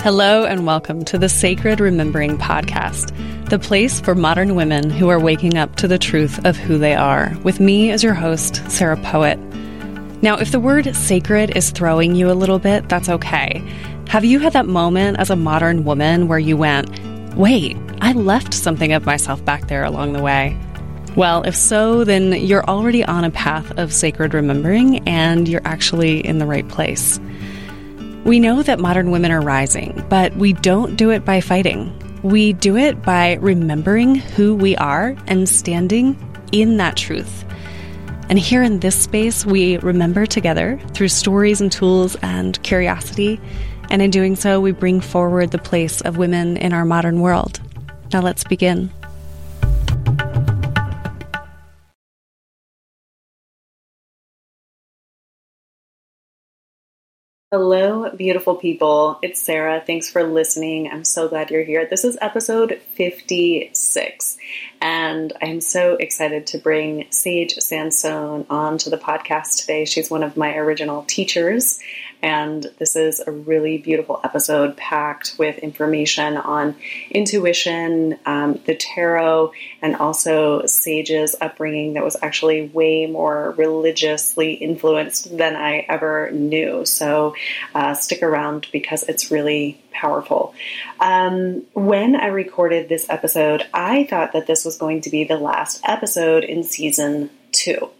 Hello, and welcome to the Sacred Remembering Podcast, the place for modern women who are waking up to the truth of who they are, with me as your host, Sarah Poet. Now, if the word sacred is throwing you a little bit, that's okay. Have you had that moment as a modern woman where you went, wait, I left something of myself back there along the way? Well, if so, then you're already on a path of sacred remembering and you're actually in the right place. We know that modern women are rising, but we don't do it by fighting. We do it by remembering who we are and standing in that truth. And here in this space, we remember together through stories and tools and curiosity. And in doing so, we bring forward the place of women in our modern world. Now let's begin. Hello, beautiful people. It's Sarah. Thanks for listening. I'm so glad you're here. This is episode 56, and I'm so excited to bring Sage Sansone on to the podcast today. She's one of my original teachers, and this is a really beautiful episode packed with information on intuition, um, the tarot, and also Sage's upbringing that was actually way more religiously influenced than I ever knew. So uh, stick around because it's really powerful. Um, when I recorded this episode, I thought that this was going to be the last episode in season two.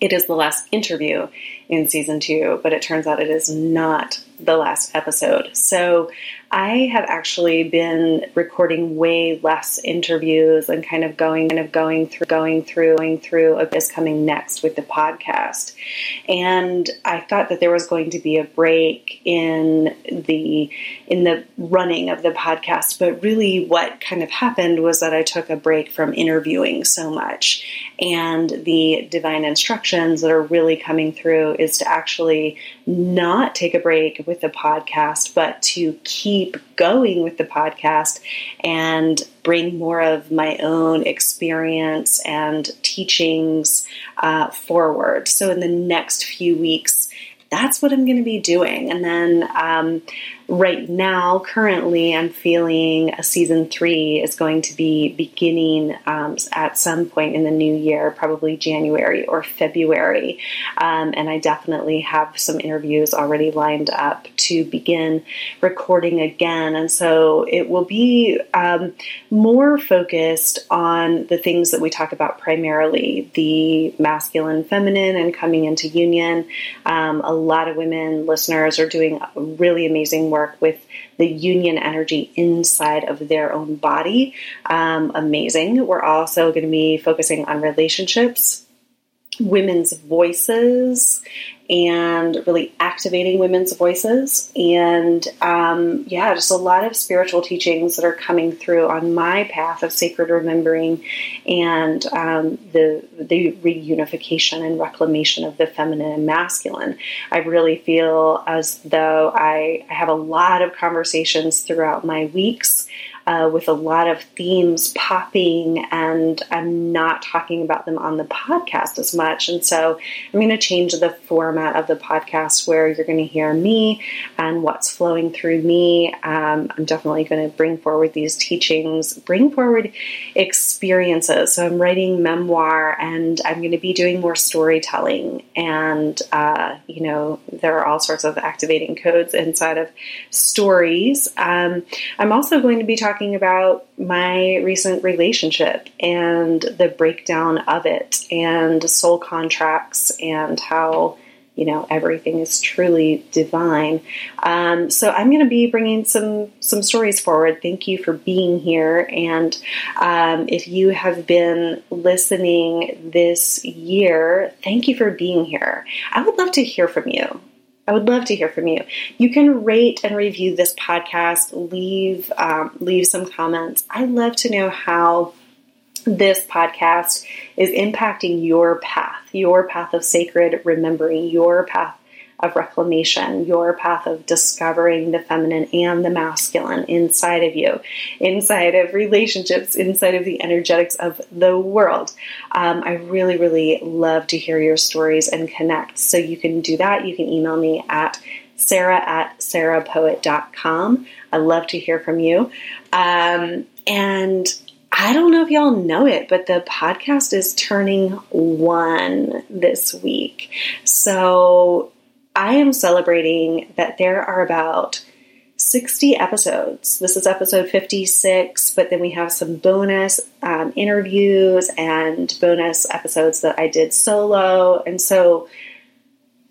It is the last interview in season two, but it turns out it is not the last episode. So I have actually been recording way less interviews and kind of going kind of going through going through going through of this coming next with the podcast. And I thought that there was going to be a break in the in the running of the podcast, but really what kind of happened was that I took a break from interviewing so much. And the divine instructions that are really coming through is to actually not take a break with the podcast, but to keep going with the podcast and bring more of my own experience and teachings uh, forward. So, in the next few weeks, that's what I'm going to be doing. And then um, right now, currently, I'm feeling a season three is going to be beginning um, at some point in the new year, probably January or February. Um, and I definitely have some interviews already lined up to begin recording again. And so it will be um, more focused on the things that we talk about primarily the masculine, feminine, and coming into union. Um, a lot of women listeners are doing really amazing work with the union energy inside of their own body. Um, amazing. We're also going to be focusing on relationships, women's voices, and really activating women's voices. And um, yeah, just a lot of spiritual teachings that are coming through on my path of sacred remembering and um, the the reunification and reclamation of the feminine and masculine. I really feel as though I, I have a lot of conversations throughout my weeks uh, with a lot of themes popping, and I'm not talking about them on the podcast as much. And so I'm going to change the format of the podcast where you're going to hear me and what's flowing through me. Um, I'm definitely going to bring forward these teachings, bring forward experiences. So I'm writing memoir, and I'm going to be doing more storytelling. And, uh, you know, there are all sorts of activating codes inside of stories. Um, I'm also going to be talking talking about my recent relationship and the breakdown of it and soul contracts and how you know everything is truly divine. Um, so i'm going to be bringing some some stories forward. Thank you for being here. And um, if you have been listening this year thank you for being here. I would love to hear from you I would love to hear from you. You can rate and review this podcast, leave um, leave some comments. I'd love to know how this podcast is impacting your path, your path of sacred remembering, your path of reclamation, your path of discovering the feminine and the masculine inside of you, inside of relationships, inside of the energetics of the world. Um, I really, really love to hear your stories and connect. So you can do that. You can email me at sarah at sarahpoet.com. I love to hear from you. Um, and I don't know if y'all know it, but the podcast is turning one this week. So I am celebrating that there are about 60 episodes. This is episode 56, but then we have some bonus um, interviews and bonus episodes that I did solo. And so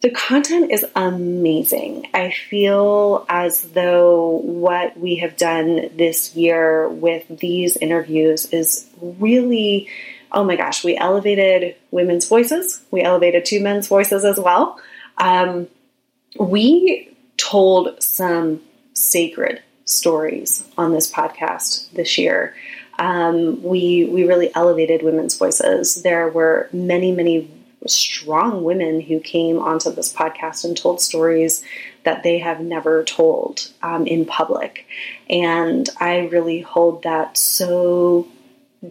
the content is amazing. I feel as though what we have done this year with these interviews is really, oh my gosh, we elevated women's voices. We elevated two men's voices as well. Um, we told some sacred stories on this podcast this year. Um, we we really elevated women's voices. There were many many strong women who came onto this podcast and told stories that they have never told um, in public. And I really hold that so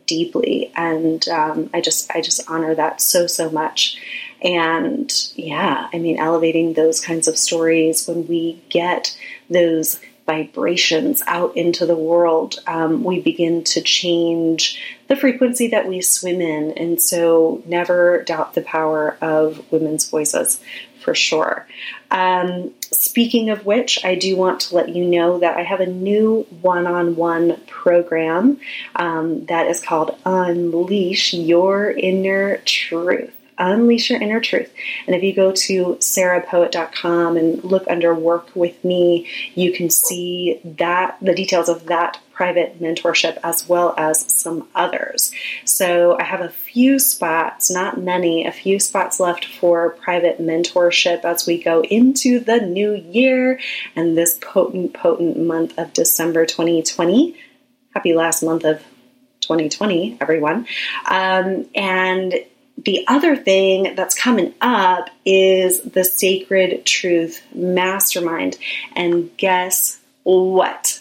deeply and um, i just i just honor that so so much and yeah i mean elevating those kinds of stories when we get those vibrations out into the world, um, we begin to change the frequency that we swim in. And so, never doubt the power of women's voices for sure. Um, speaking of which, I do want to let you know that I have a new one on one program um, that is called Unleash Your Inner Truth unleash your inner truth. And if you go to sarahpoet.com and look under work with me, you can see that the details of that private mentorship as well as some others. So I have a few spots, not many, a few spots left for private mentorship as we go into the new year and this potent, potent month of December 2020. Happy last month of 2020, everyone. Um, and the other thing that's coming up is the Sacred Truth Mastermind. And guess what?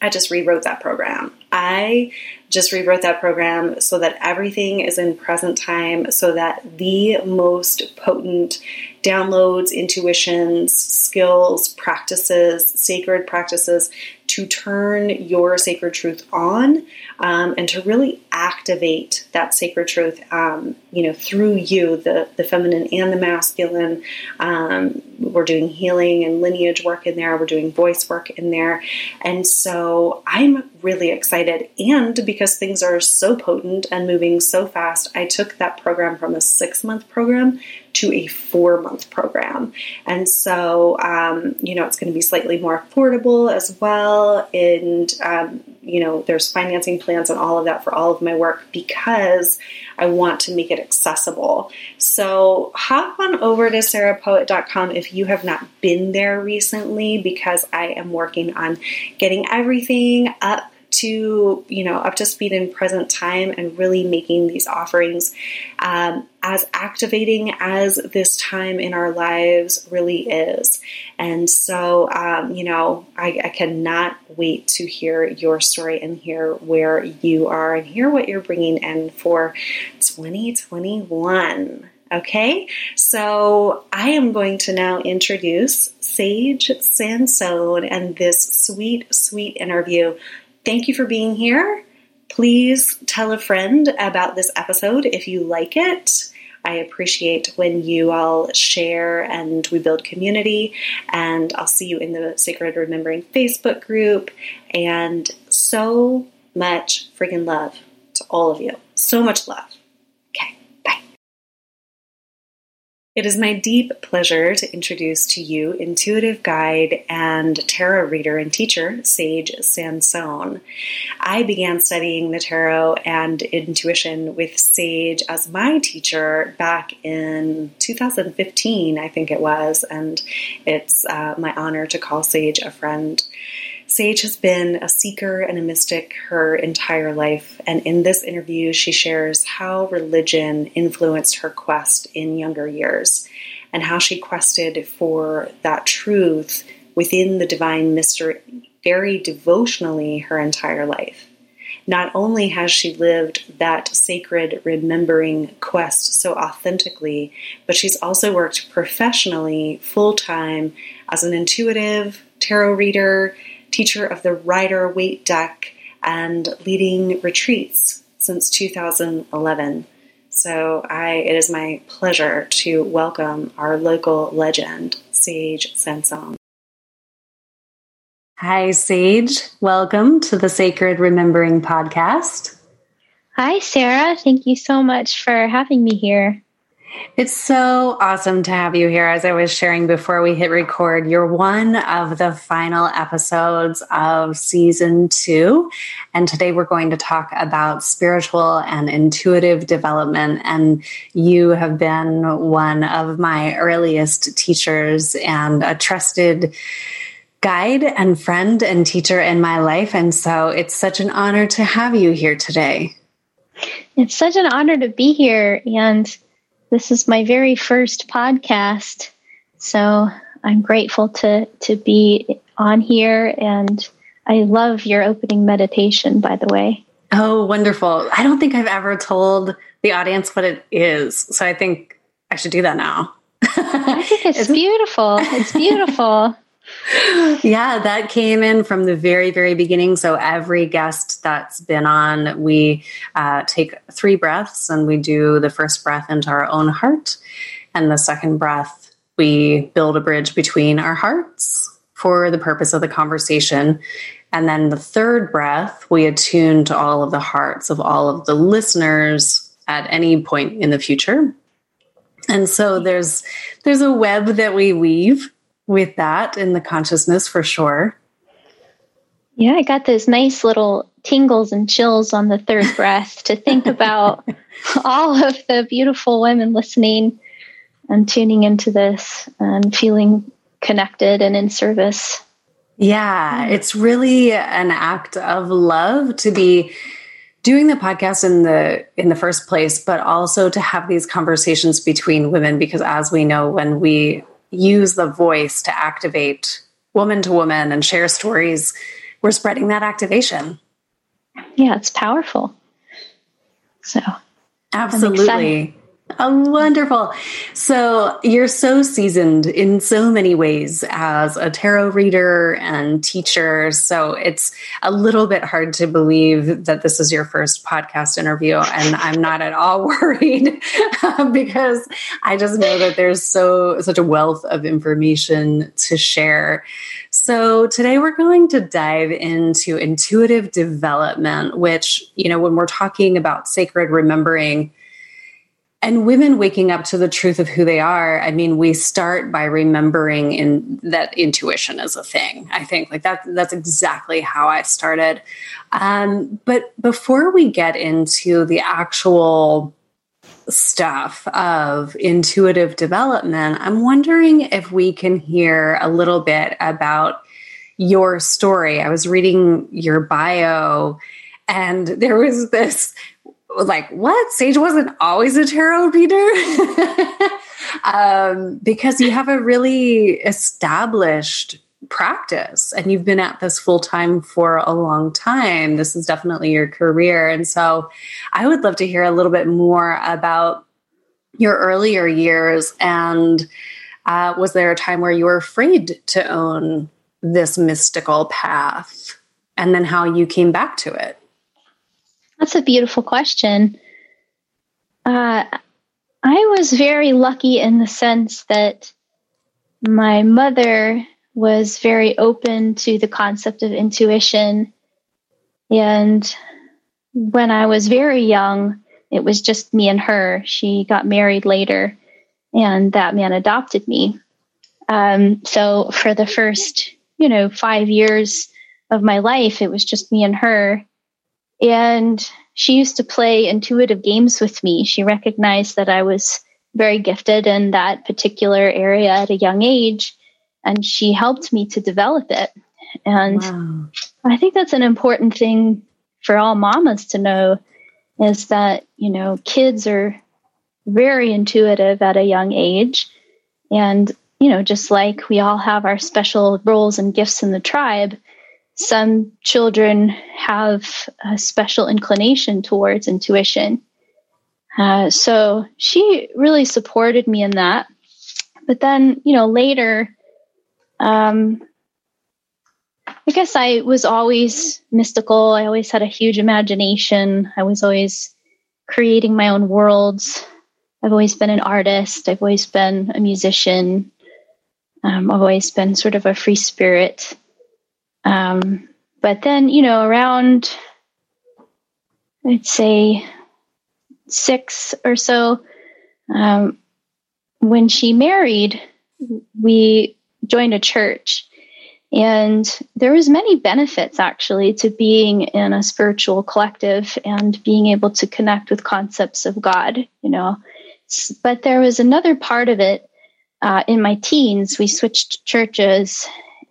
I just rewrote that program. I just rewrote that program so that everything is in present time, so that the most potent downloads, intuitions, skills, practices, sacred practices to turn your sacred truth on um, and to really activate that sacred truth, um, you know, through you, the, the feminine and the masculine. Um, we're doing healing and lineage work in there. We're doing voice work in there. And so I'm really excited. And because things are so potent and moving so fast, I took that program from a six month program to a four month program. And so, um, you know, it's going to be slightly more affordable as well. And, um, you know, there's financing plans and all of that for all of my work because I want to make it accessible. So hop on over to sarahpoet.com if you have not been there recently because I am working on getting everything up to you know up to speed in present time and really making these offerings um, as activating as this time in our lives really is. And so um, you know I, I cannot wait to hear your story and hear where you are and hear what you're bringing in for 2021 Okay, so I am going to now introduce Sage Sansone and this sweet, sweet interview Thank you for being here. Please tell a friend about this episode if you like it. I appreciate when you all share and we build community. And I'll see you in the Sacred Remembering Facebook group. And so much freaking love to all of you. So much love. It is my deep pleasure to introduce to you intuitive guide and tarot reader and teacher, Sage Sansone. I began studying the tarot and intuition with Sage as my teacher back in 2015, I think it was, and it's uh, my honor to call Sage a friend. Sage has been a seeker and a mystic her entire life, and in this interview, she shares how religion influenced her quest in younger years. and how she quested for that truth within the divine mystery very devotionally her entire life. Not only has she lived that sacred remembering quest so authentically, but she's also worked professionally full time as an intuitive, tarot reader, teacher of the Rider Waite deck, and leading retreats since 2011. So I, it is my pleasure to welcome our local legend, Sage Sansone. Hi, Sage. Welcome to the Sacred Remembering Podcast. Hi, Sarah. Thank you so much for having me here. It's so awesome to have you here. As I was sharing before we hit record, you're one of the final episodes of season two. And today we're going to talk about spiritual and intuitive development. And you have been one of my earliest teachers and a trusted guide and friend and teacher in my life. And so it's such an honor to have you here today. It's such an honor to be here. And this is my very first podcast. So I'm grateful to, to be on here. And I love your opening meditation, by the way. Oh, wonderful. I don't think I've ever told the audience what it is. So I think I should do that now. I think it's beautiful. It's beautiful. yeah, that came in from the very, very beginning. So every guest that's been on, we uh, take three breaths and we do the first breath into our own heart. And the second breath, we build a bridge between our hearts for the purpose of the conversation. And then the third breath, we attune to all of the hearts of all of the listeners at any point in the future. And so there's there's a web that we weave with that in the consciousness for sure. Yeah, I got those nice little tingles and chills on the third breath to think about all of the beautiful women listening and tuning into this and feeling connected and in service. Yeah, mm. it's really an act of love to be doing the podcast in the in the first place but also to have these conversations between women because as we know when we use the voice to activate woman to woman and share stories, we're spreading that activation. Yeah, it's powerful. So, absolutely. Oh, wonderful. So you're so seasoned in so many ways as a tarot reader and teacher. So it's a little bit hard to believe that this is your first podcast interview. And I'm not at all worried because I just know that there's so such a wealth of information to share. So today we're going to dive into intuitive development, which, you know, when we're talking about sacred remembering, and women waking up to the truth of who they are i mean we start by remembering in that intuition is a thing i think. Like that that's exactly how i started. Um, but before we get into the actual stuff of intuitive development i'm wondering if we can hear a little bit about your story. I was reading your bio and there was this like, what? Sage wasn't always a tarot reader? um, because you have a really established practice and you've been at this full time for a long time. This is definitely your career. And so I would love to hear a little bit more about your earlier years. And uh, was there a time where you were afraid to own this mystical path? And then how you came back to it? That's a beautiful question. Uh, I was very lucky in the sense that my mother was very open to the concept of intuition. And when I was very young, it was just me and her. She got married later, and that man adopted me. Um, so for the first, you know, five years of my life, it was just me and her. And she used to play intuitive games with me. She recognized that I was very gifted in that particular area at a young age, and she helped me to develop it. And wow. I think that's an important thing for all mamas to know is that, you know, kids are very intuitive at a young age. And, you know, just like we all have our special roles and gifts in the tribe, some children have a special inclination towards intuition. Uh, so she really supported me in that. But then, you know, later, um, I guess I was always mystical. I always had a huge imagination. I was always creating my own worlds. I've always been an artist. I've always been a musician. Um, I've always been sort of a free spirit. Um, but then, you know, around, I'd say six or so, um, when she married, we joined a church. And there was many benefits actually to being in a spiritual collective and being able to connect with concepts of god you know. But there was another part of it uh, in my teens we switched churches.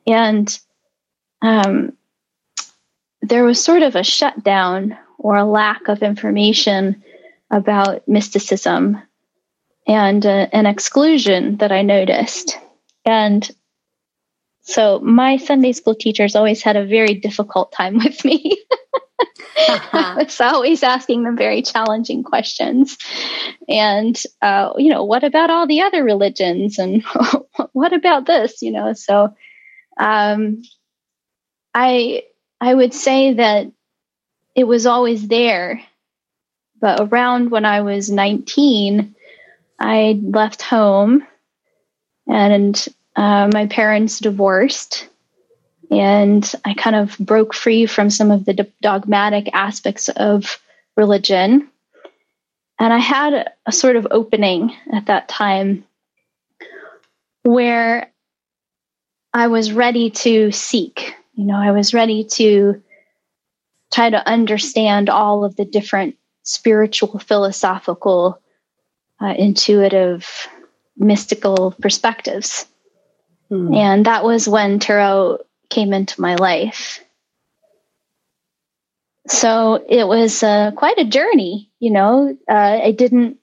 And um, there was sort of a shutdown or a lack of information about mysticism and uh, an exclusion that I noticed. And so my Sunday school teachers always had a very difficult time with me. uh-huh. I was always asking them very challenging questions. And, uh, you know, what about all the other religions? And what about this? You know, so um, I I would say that it was always there. But around when I was 19, I left home and uh, my parents divorced. And I kind of broke free from some of the dogmatic aspects of religion. And I had a, a sort of opening at that time where I was ready to seek you know, I was ready to try to understand all of the different spiritual, philosophical, uh, intuitive, mystical perspectives. Hmm. And that was when tarot came into my life. So it was uh, quite a journey, you know. Uh, I didn't,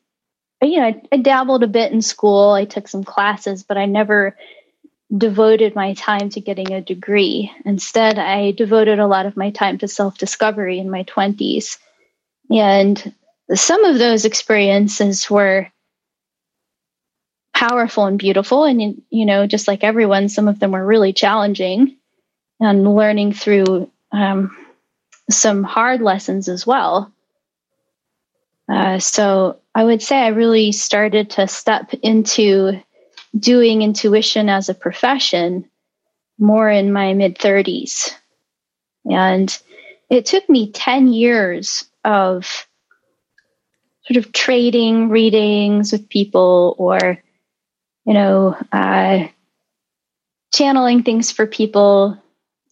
you know, I, I dabbled a bit in school. I took some classes, but I never devoted my time to getting a degree. Instead, I devoted a lot of my time to self discovery in my 20s. And some of those experiences were powerful and beautiful. And, you know, just like everyone, some of them were really challenging and learning through um, some hard lessons as well. Uh, so I would say I really started to step into doing intuition as a profession more in my mid 30s. And it took me 10 years of sort of trading readings with people or, you know, uh, channeling things for people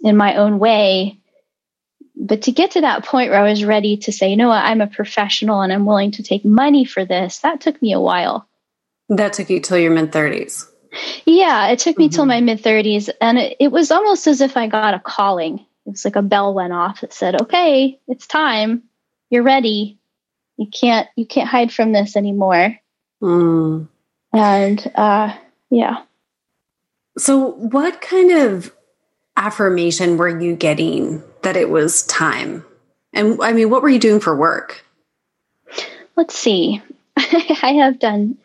in my own way. But to get to that point where I was ready to say, you know what, I'm a professional and I'm willing to take money for this, that took me a while. That took you till your mid 30s. Yeah, it took me mm-hmm. till my mid 30s. And it, it was almost as if I got a calling. It was like a bell went off that said, okay, it's time. You're ready. You can't you can't hide from this anymore. Mm. And uh, yeah. So, what kind of affirmation were you getting that it was time? And I mean, what were you doing for work? Let's see. I have done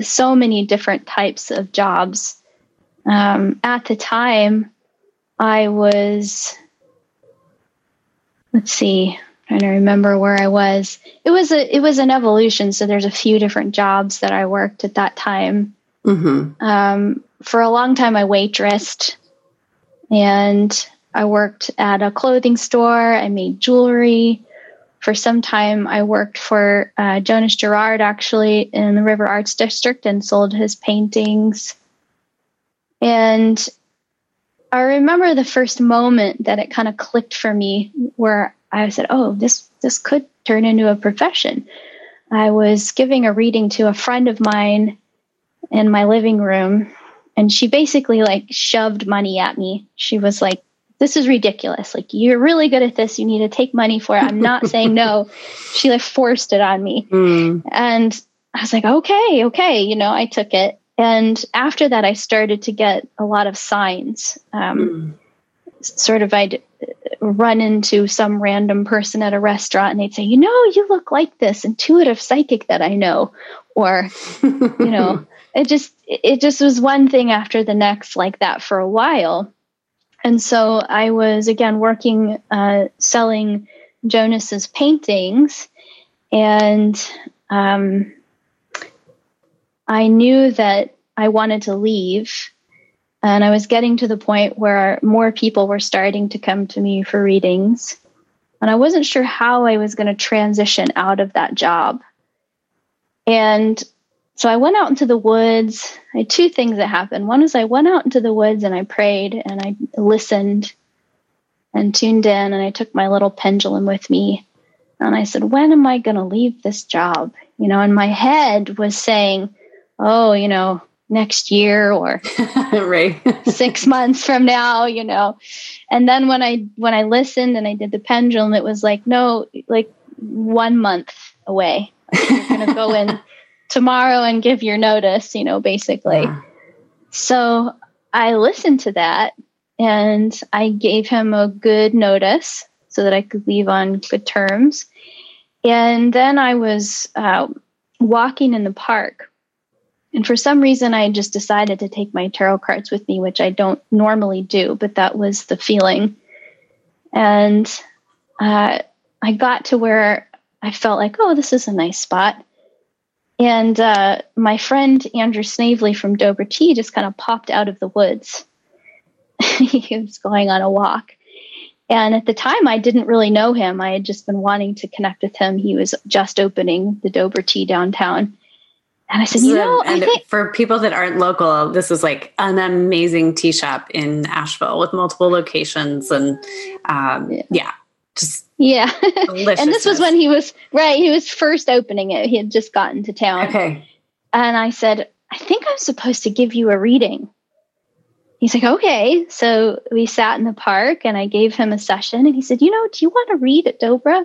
so many different types of jobs. Um, at the time, I was, let's see, trying to remember where I was. It was a it was an evolution. So there's a few different jobs that I worked at that time. Mm-hmm. Um, for a long time, I waitressed, and I worked at a clothing store. I made jewelry for some time, I worked for uh, Jonas Gerard actually in the River Arts District and sold his paintings. And I remember the first moment that it kind of clicked for me where I said, "Oh, this this could turn into a profession." I was giving a reading to a friend of mine in my living room and she basically like shoved money at me. She was like, this is ridiculous. Like, you're really good at this. You need to take money for it. I'm not saying no. She like forced it on me. Mm. And I was like, okay, okay. You know, I took it. And after that, I started to get a lot of signs. Um, mm. Sort of, I'd run into some random person at a restaurant and they'd say, You know, you look like this intuitive psychic that I know. Or, you know, it just, it just was one thing after the next like that for a while. And so I was again working, uh, selling Jonas's paintings. And um, I knew that I wanted to leave. And I was getting to the point where more people were starting to come to me for readings. And I wasn't sure how I was going to transition out of that job. And so I went out into the woods. I had two things that happened. One is I went out into the woods and I prayed and I listened and tuned in and I took my little pendulum with me. And I said, When am I going to leave this job? You know, and my head was saying, Oh, you know, next year or right. six months from now, you know. And then when I when I listened and I did the pendulum, it was like, no, like one month away. You're gonna go in tomorrow and give your notice, you know, basically. Yeah. So I listened to that and I gave him a good notice so that I could leave on good terms. And then I was uh, walking in the park. And for some reason, I just decided to take my tarot cards with me, which I don't normally do, but that was the feeling. And uh, I got to where I felt like, oh, this is a nice spot. And uh, my friend Andrew Snavely from Dobra Tea just kind of popped out of the woods. he was going on a walk. And at the time, I didn't really know him. I had just been wanting to connect with him. He was just opening the Dobra Tea downtown. And I said, you know, and think- for people that aren't local, this is like an amazing tea shop in Asheville with multiple locations. And um, yeah. yeah, just yeah. and this was when he was right. He was first opening it. He had just gotten to town. Okay. And I said, I think I'm supposed to give you a reading he's like, okay. So we sat in the park and I gave him a session and he said, you know, do you want to read at Dobra?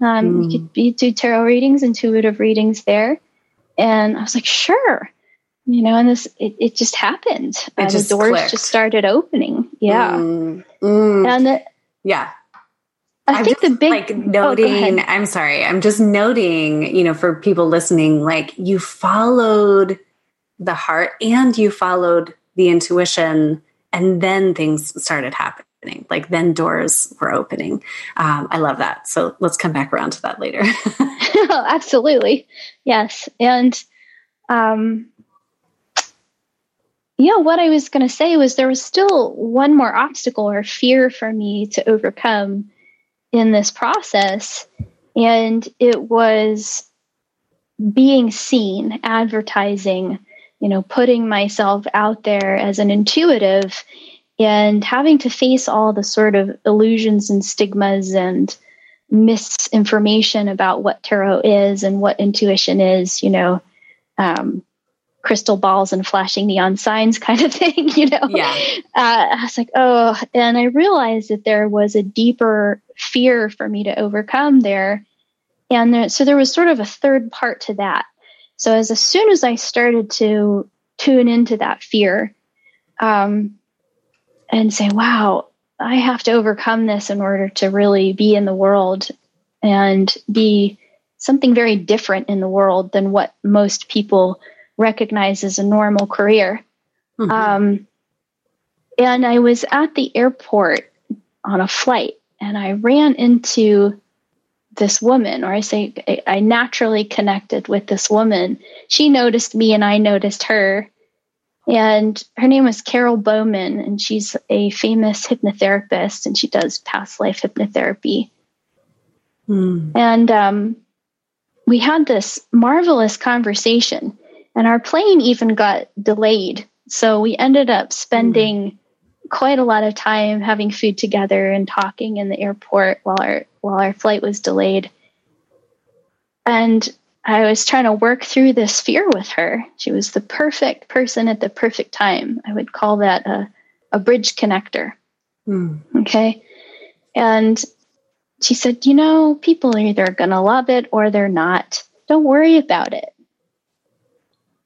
Um, mm. You could be, do tarot readings, intuitive readings there. And I was like, sure. You know, and this, it, it just happened. It uh, just the doors clicked. just started opening. Yeah. Mm. Mm. And the, yeah. I I'm think the big like oh, noting. Oh, I'm sorry. I'm just noting. You know, for people listening, like you followed the heart and you followed the intuition, and then things started happening. Like then doors were opening. Um, I love that. So let's come back around to that later. oh, absolutely. Yes. And, um, yeah, what I was going to say was there was still one more obstacle or fear for me to overcome in this process. And it was being seen, advertising, you know, putting myself out there as an intuitive and having to face all the sort of illusions and stigmas and misinformation about what tarot is and what intuition is, you know, um, crystal balls and flashing neon signs kind of thing, you know? Yeah. Uh, I was like, oh, and I realized that there was a deeper fear for me to overcome there. And there, so there was sort of a third part to that. So as, as soon as I started to tune into that fear um, and say, wow, I have to overcome this in order to really be in the world and be something very different in the world than what most people recognize as a normal career. Mm-hmm. Um, and I was at the airport on a flight and I ran into this woman, or I say I naturally connected with this woman. She noticed me and I noticed her. And her name was Carol Bowman, and she's a famous hypnotherapist, and she does past life hypnotherapy. Hmm. And um, we had this marvelous conversation, and our plane even got delayed. So we ended up spending hmm quite a lot of time having food together and talking in the airport while our while our flight was delayed. And I was trying to work through this fear with her. She was the perfect person at the perfect time. I would call that a, a bridge connector. Mm. Okay. And she said, You know, people are either going to love it or they're not. Don't worry about it.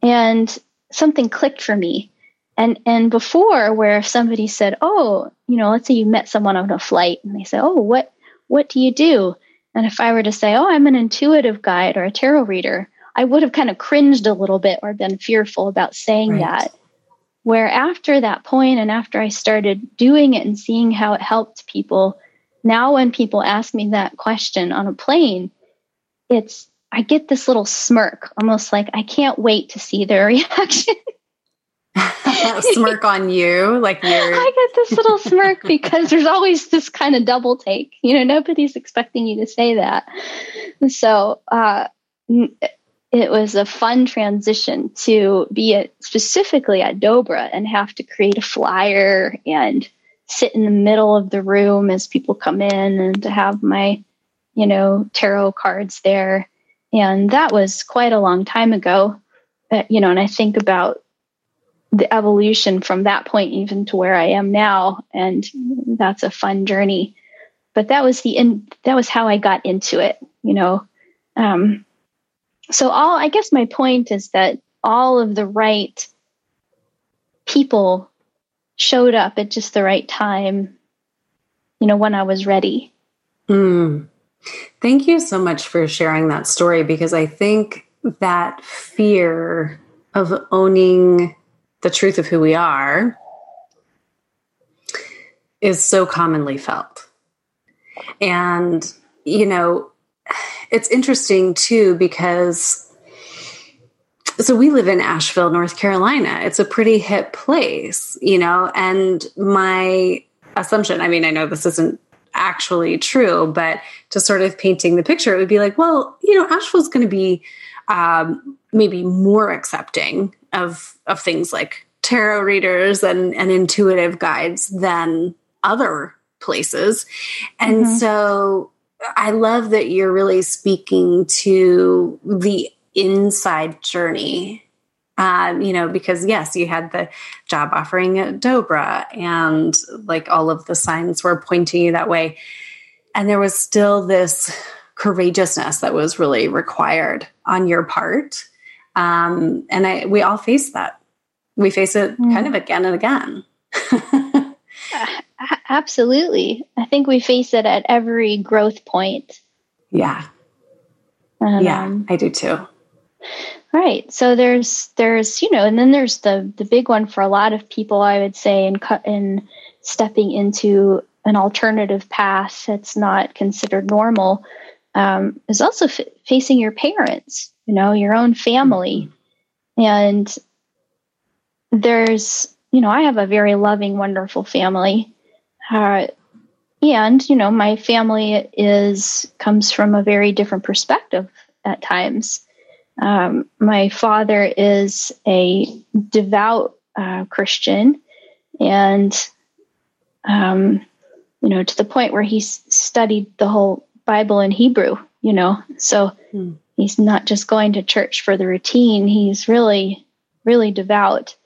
And something clicked for me. And and before where if somebody said, "Oh, you know, let's say you met someone on a flight and they say, "Oh, what what do you do?" And if I were to say, "Oh, I'm an intuitive guide or a tarot reader," I would have kind of cringed a little bit or been fearful about saying right. that. Where after that point and after I started doing it and seeing how it helped people, now when people ask me that question on a plane, it's I get this little smirk, almost like I can't wait to see their reaction. smirk on you, like you're. I get this little smirk because there's always this kind of double take. You know, nobody's expecting you to say that. So uh, it was a fun transition to be at, specifically at Dobra and have to create a flyer and sit in the middle of the room as people come in and to have my, you know, tarot cards there and that was quite a long time ago. Uh, you know, and I think about the evolution from that point even to where I am now. And that's a fun journey. But that was the in, that was how I got into it, you know. Um, so all I guess my point is that all of the right people showed up at just the right time, you know, when I was ready. Mm. Thank you so much for sharing that story because I think that fear of owning the truth of who we are is so commonly felt. And, you know, it's interesting too because so we live in Asheville, North Carolina. It's a pretty hip place, you know, and my assumption, I mean, I know this isn't actually true, but just sort of painting the picture, it would be like, well, you know, Asheville's going to be um, maybe more accepting of of things like tarot readers and, and intuitive guides than other places. And mm-hmm. so I love that you're really speaking to the inside journey um, you know, because yes, you had the job offering at Dobra and like all of the signs were pointing you that way. And there was still this courageousness that was really required on your part. Um, and I, we all face that. We face it mm. kind of again and again. Absolutely. I think we face it at every growth point. Yeah. And, yeah, um, I do too. Right. So there's there's you know, and then there's the the big one for a lot of people. I would say in in stepping into an alternative path that's not considered normal um, is also f- facing your parents. You know, your own family, mm-hmm. and there's you know, I have a very loving, wonderful family. Uh, and you know my family is comes from a very different perspective at times um, my father is a devout uh, Christian, and um, you know, to the point where he's studied the whole Bible in Hebrew. You know, so hmm. He's not just going to church for the routine. He's really, really devout,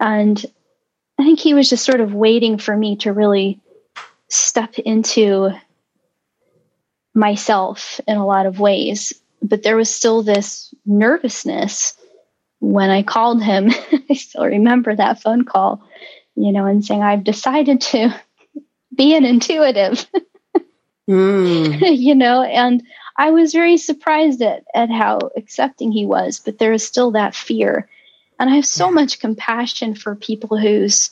and I think he was just sort of waiting for me to really step into myself in a lot of ways but there was still this nervousness when I called him. I still remember that phone call, you know, and saying, I've decided to be an intuitive, mm. you know, and I was very surprised at, at how accepting he was, but there is still that fear. And I have so much compassion for people whose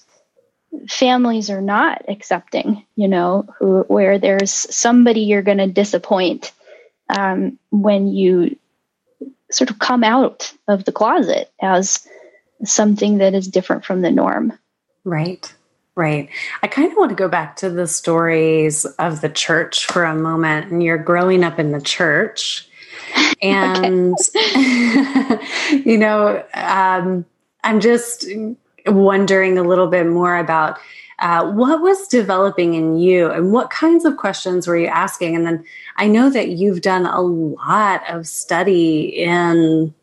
families are not accepting, you know, who, where there's somebody you're going to disappoint um, when you sort of come out of the closet as something that is different from the norm. Right. Right. I kind of want to go back to the stories of the church for a moment. And you're growing up in the church. And, you know, um, I'm just wondering a little bit more about uh, what was developing in you and what kinds of questions were you asking? And then I know that you've done a lot of study in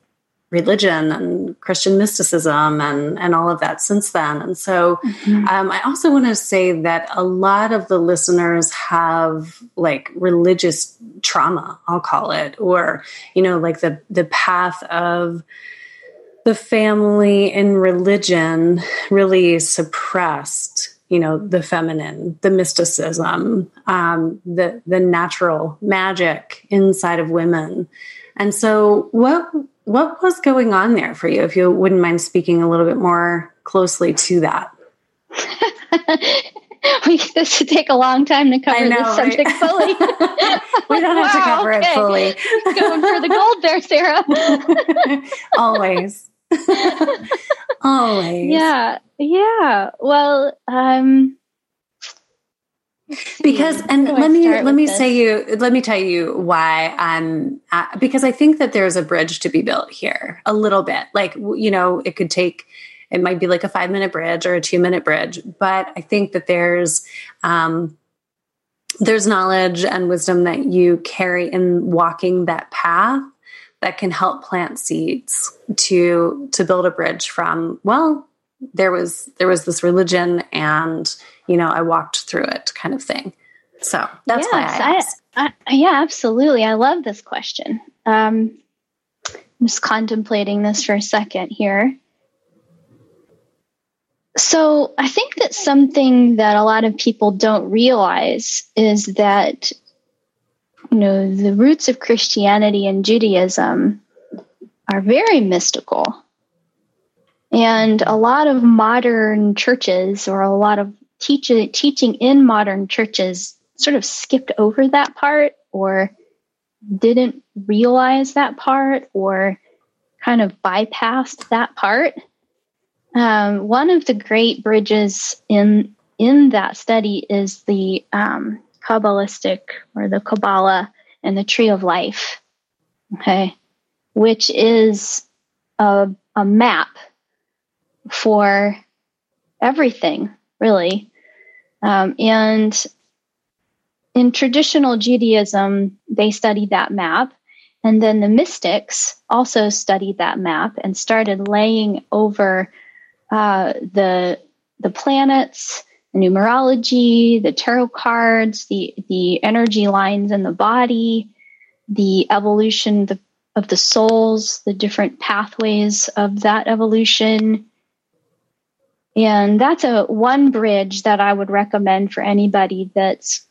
religion and Christian mysticism and, and all of that since then. And so mm-hmm. um, I also want to say that a lot of the listeners have like religious trauma, I'll call it, or, you know, like the, the path of the family in religion really suppressed you know the feminine the mysticism um, the the natural magic inside of women and so what what was going on there for you if you wouldn't mind speaking a little bit more closely to that we this would take a long time to cover know, this subject right? fully. we don't have wow, to cover okay. it fully. Going for the gold there, Sarah. Always. Always. Yeah. Yeah. Well, um because and let me let me this? say you let me tell you why i'm uh, because i think that there's a bridge to be built here a little bit like you know it could take it might be like a five minute bridge or a two minute bridge, but I think that there's um, there's knowledge and wisdom that you carry in walking that path that can help plant seeds to to build a bridge from well there was there was this religion and you know i walked through it kind of thing so that's yes, why i, asked. I, I yeah absolutely i love this question um I'm just contemplating this for a second here so I think that something that a lot of people don't realize is that you know the roots of Christianity and Judaism are very mystical. And a lot of modern churches or a lot of teach- teaching in modern churches sort of skipped over that part or didn't realize that part or kind of bypassed that part. Um, one of the great bridges in in that study is the um, Kabbalistic or the Kabbalah and the Tree of Life, okay, which is a, a map for everything, really. Um, and in traditional Judaism, they studied that map. And then the mystics also studied that map and started laying over uh, the the planets, the numerology, the tarot cards, the the energy lines in the body, the evolution of the souls, the different pathways of that evolution. And that's a one bridge that I would recommend for anybody that's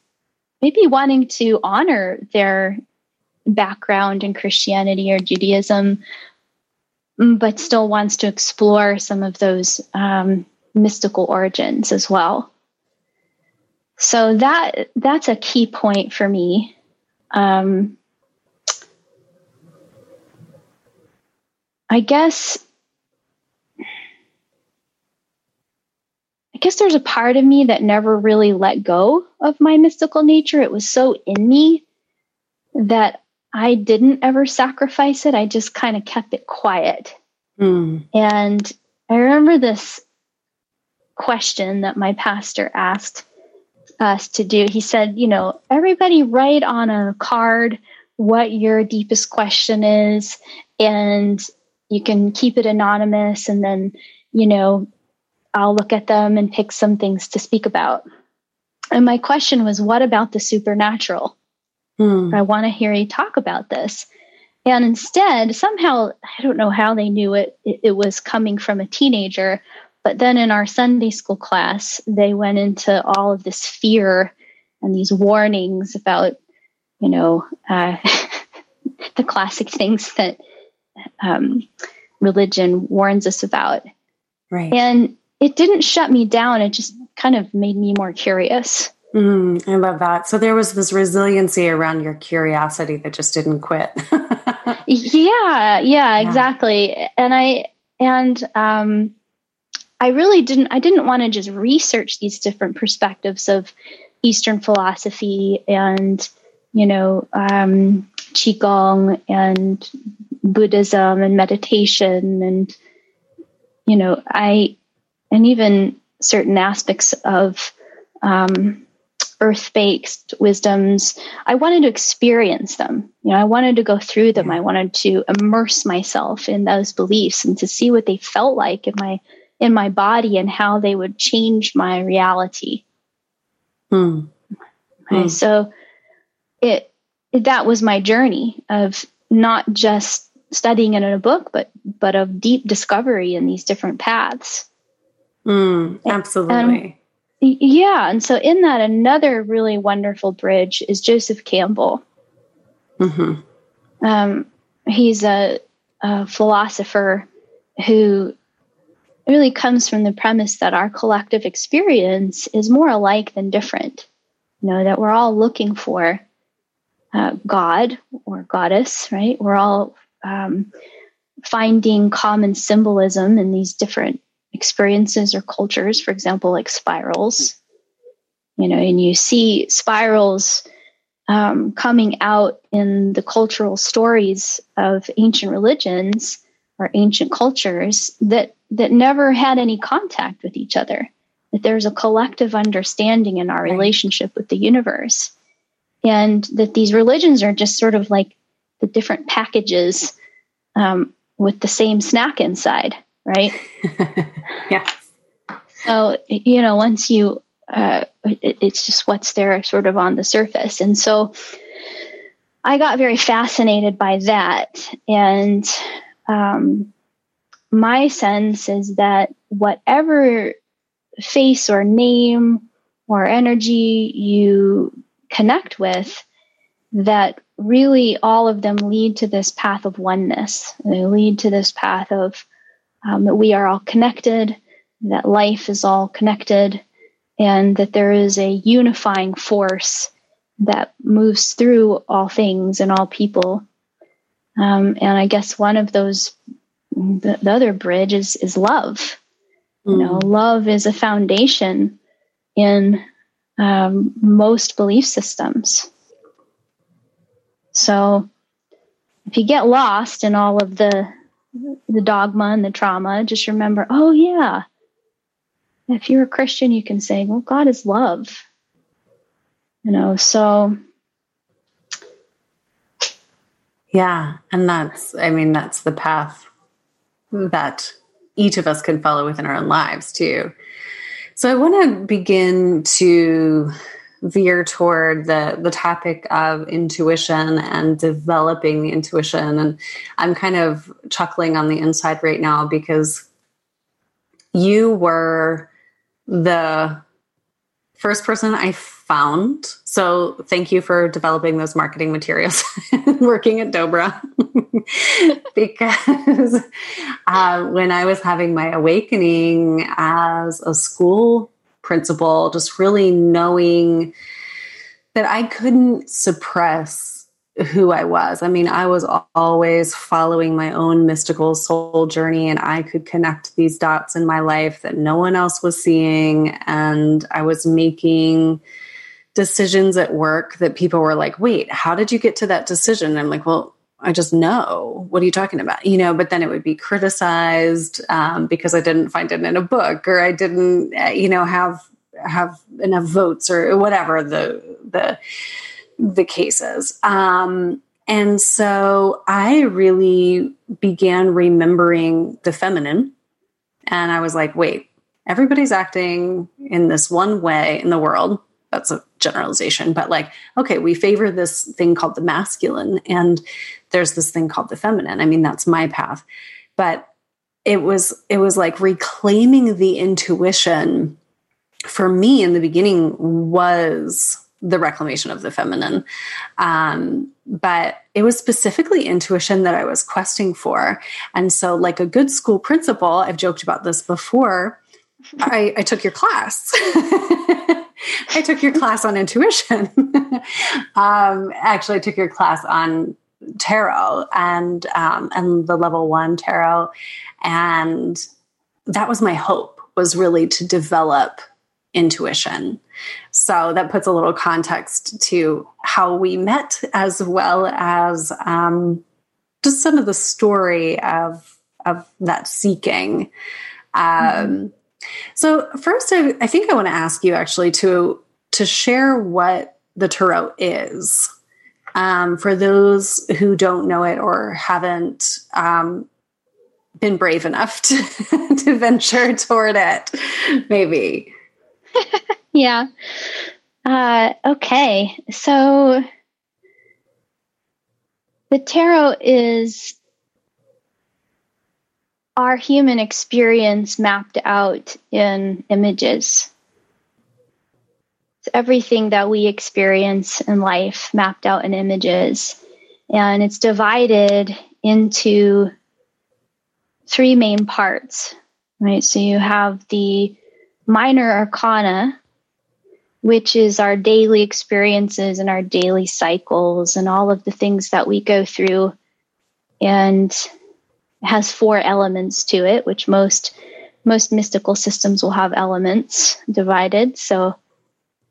maybe wanting to honor their background in Christianity or Judaism, Mm, but still wants to explore some of those um, mystical origins as well. So that that's a key point for me. Um, I guess guess there's a part of me that never really let go of my mystical nature. It was so in me that I didn't ever sacrifice it. I just kind of kept it quiet. Mm. And I remember this question that my pastor asked us to do. He said, you know, everybody write on a card what your deepest question is, and you can keep it anonymous. And then, you know, I'll look at them and pick some things to speak about. And my question was, what about the supernatural? Hmm. I want to hear you talk about this. And instead, somehow, I don't know how they knew it, it, it, was coming from a teenager. But then in our Sunday school class, they went into all of this fear and these warnings about, you know, uh, the classic things that um, religion warns us about. Right. And it didn't shut me down, it just kind of made me more curious. Mm, I love that. So there was this resiliency around your curiosity that just didn't quit. yeah, yeah, exactly. And I and um I really didn't I didn't want to just research these different perspectives of Eastern philosophy and you know um qigong and Buddhism and meditation and you know I and even certain aspects of um, earth based wisdoms, I wanted to experience them. You know, I wanted to go through them. I wanted to immerse myself in those beliefs and to see what they felt like in my in my body and how they would change my reality. Hmm. Hmm. So it, it that was my journey of not just studying it in a book, but but of deep discovery in these different paths. Mm, absolutely. And, yeah, and so in that, another really wonderful bridge is Joseph Campbell. Mm-hmm. Um, he's a, a philosopher who really comes from the premise that our collective experience is more alike than different. You know, that we're all looking for uh, God or goddess, right? We're all um, finding common symbolism in these different experiences or cultures, for example, like spirals. You know, and you see spirals um, coming out in the cultural stories of ancient religions or ancient cultures that that never had any contact with each other. That there's a collective understanding in our relationship with the universe, and that these religions are just sort of like the different packages um, with the same snack inside, right? yeah. So you know, once you, uh, it, it's just what's there, sort of on the surface, and so I got very fascinated by that, and um, my sense is that whatever face or name or energy you connect with, that really all of them lead to this path of oneness. They lead to this path of um, that we are all connected, that life is all connected, and that there is a unifying force that moves through all things and all people. Um, and I guess one of those, the, the other bridge is is love. Mm. You know, hmm. love is a foundation in um, most belief systems. So if you get lost in all of the the dogma and the trauma, just remember, oh yeah. If you're a Christian, you can say, well, God is love. You know, so yeah, and that's I mean, that's the path that each of us can follow within our own lives too. So I want to begin to veer toward the the topic of intuition and developing the intuition. And i'm kind of chuckling on the inside right now because you were the first person i found. So thank you for developing those marketing materials working at dobra. Because uh, when i was having my awakening as a school principal, just really knowing that I couldn't suppress who I was. I mean, I was always following my own mystical soul journey, and I could connect these dots in my life that no one else was seeing. And I was making decisions at work that people were like, wait, how did you get to that decision? And I'm like, well, I just know. What are you talking about? You know, but then it would be criticized um, because I didn't find it in a book or I didn't, uh, you know, have have enough votes or whatever the the the cases. Um, and so I really began remembering the feminine, and I was like, wait, everybody's acting in this one way in the world that's a generalization, but like, okay, we favor this thing called the masculine, and there's this thing called the feminine. I mean, that's my path. But it was it was like reclaiming the intuition for me in the beginning was the reclamation of the feminine. Um, but it was specifically intuition that I was questing for. And so, like a good school principal, I've joked about this before, I, I took your class. I took your class on intuition. um, actually, I took your class on tarot and um, and the level one tarot, and that was my hope was really to develop intuition. So that puts a little context to how we met, as well as um, just some of the story of of that seeking. Um, mm-hmm. So first, I, I think I want to ask you actually to to share what the tarot is um, for those who don't know it or haven't um, been brave enough to, to venture toward it, maybe. yeah. Uh, okay. So the tarot is our human experience mapped out in images. It's everything that we experience in life mapped out in images. And it's divided into three main parts, right? So you have the minor arcana, which is our daily experiences and our daily cycles and all of the things that we go through and has four elements to it which most most mystical systems will have elements divided. So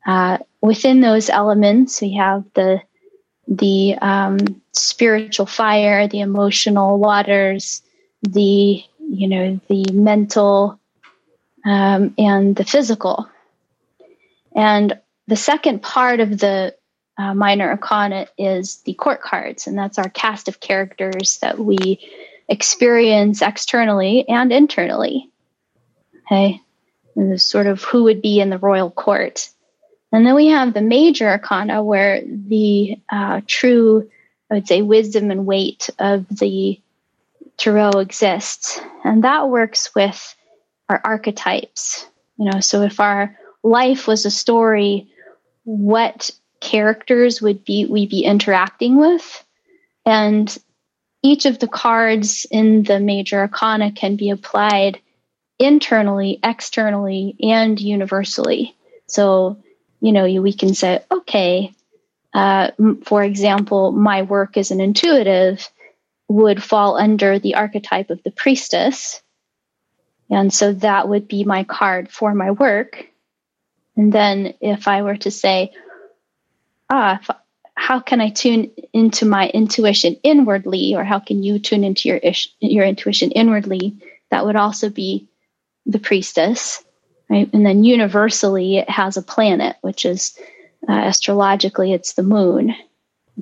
uh, within those elements we have the the um, spiritual fire the emotional waters the you know the mental um, and the physical. And the second part of the uh, minor arcana is the court cards, and that's our cast of characters that we experience externally and internally. Okay, and this sort of who would be in the royal court. And then we have the major arcana, where the uh, true, I would say, wisdom and weight of the tarot exists, and that works with our archetypes. You know, so if our life was a story, what characters would be we be interacting with? And each of the cards in the major arcana can be applied internally, externally, and universally. So, you know, we can say, okay, uh, for example, my work as an intuitive would fall under the archetype of the priestess. And so that would be my card for my work. And then if I were to say, ah, how can I tune into my intuition inwardly, or how can you tune into your ish, your intuition inwardly? That would also be the priestess, right? And then universally, it has a planet, which is uh, astrologically, it's the moon,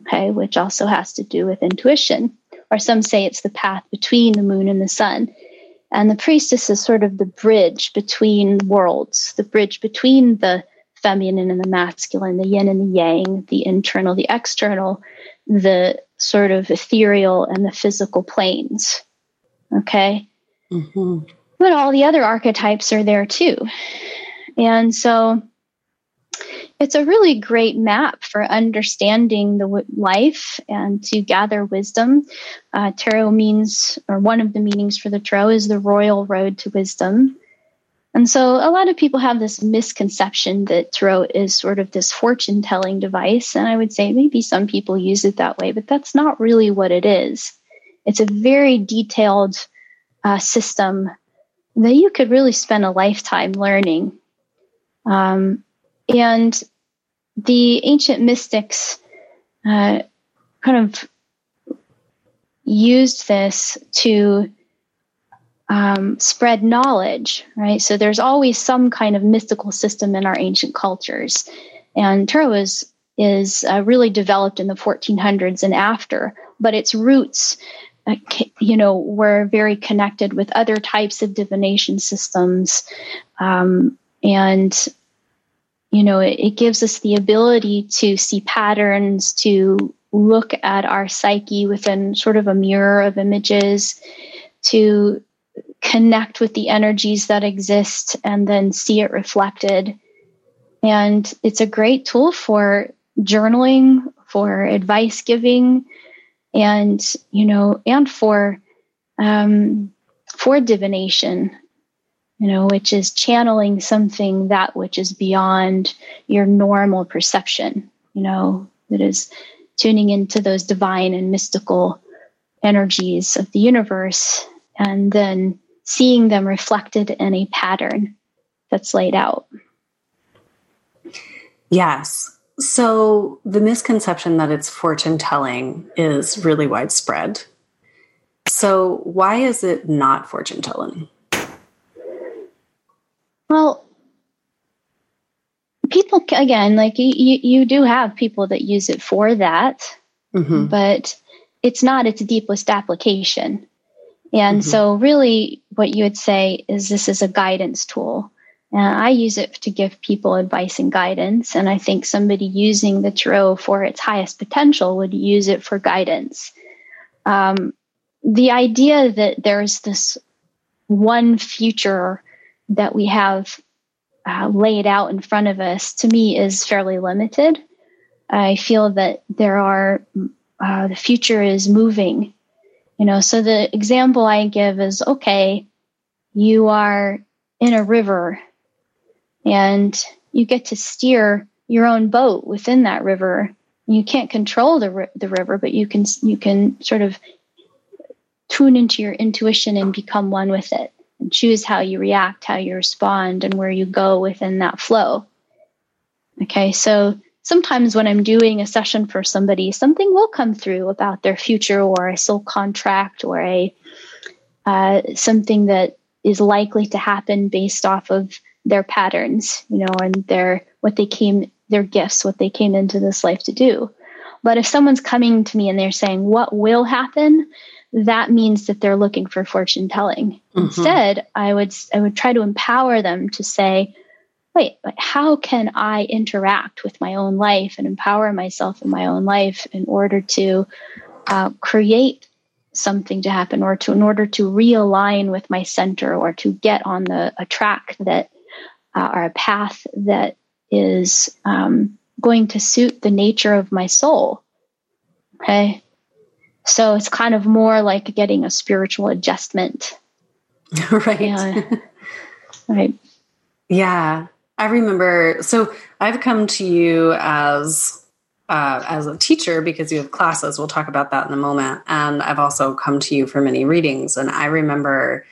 okay, which also has to do with intuition. Or some say it's the path between the moon and the sun. And the priestess is sort of the bridge between worlds, the bridge between the feminine and the masculine, the yin and the yang, the internal, the external, the sort of ethereal and the physical planes. Okay. Mm-hmm. But all the other archetypes are there too. And so it's a really great map for understanding the w- life and to gather wisdom. Uh, tarot means, or one of the meanings for the tarot is the royal road to wisdom. And so a lot of people have this misconception that tarot is sort of this fortune telling device. And I would say maybe some people use it that way, but that's not really what it is. It's a very detailed uh, system that you could really spend a lifetime learning. Um, and the ancient mystics uh, kind of used this to um, spread knowledge, right? So there's always some kind of mystical system in our ancient cultures, and tarot is is uh, really developed in the 1400s and after, but its roots, uh, you know, were very connected with other types of divination systems, um, and you know, it, it gives us the ability to see patterns, to look at our psyche within sort of a mirror of images, to connect with the energies that exist and then see it reflected. And it's a great tool for journaling, for advice giving, and you know, and for um, for divination you know, which is channeling something that which is beyond your normal perception, you know, that is tuning into those divine and mystical energies of the universe and then seeing them reflected in a pattern that's laid out. Yes. So the misconception that it's fortune telling is really widespread. So, why is it not fortune telling? Well, people again, like you, you do have people that use it for that, mm-hmm. but it's not its deepest application. And mm-hmm. so, really, what you would say is this is a guidance tool. And I use it to give people advice and guidance. And I think somebody using the tarot for its highest potential would use it for guidance. Um, the idea that there's this one future that we have uh, laid out in front of us to me is fairly limited. I feel that there are, uh, the future is moving. You know, so the example I give is okay, you are in a river and you get to steer your own boat within that river. You can't control the, the river, but you can, you can sort of tune into your intuition and become one with it and choose how you react, how you respond, and where you go within that flow. Okay, so sometimes when I'm doing a session for somebody, something will come through about their future or a soul contract or a uh, something that is likely to happen based off of their patterns, you know, and their what they came their gifts, what they came into this life to do. But if someone's coming to me and they're saying what will happen, that means that they're looking for fortune telling. Mm-hmm. Instead, I would I would try to empower them to say, wait, how can I interact with my own life and empower myself in my own life in order to uh, create something to happen or to in order to realign with my center or to get on the a track that uh, or a path that is um, going to suit the nature of my soul okay so it's kind of more like getting a spiritual adjustment. right. Yeah. right. Yeah. I remember so I've come to you as uh, as a teacher because you have classes. We'll talk about that in a moment. And I've also come to you for many readings. And I remember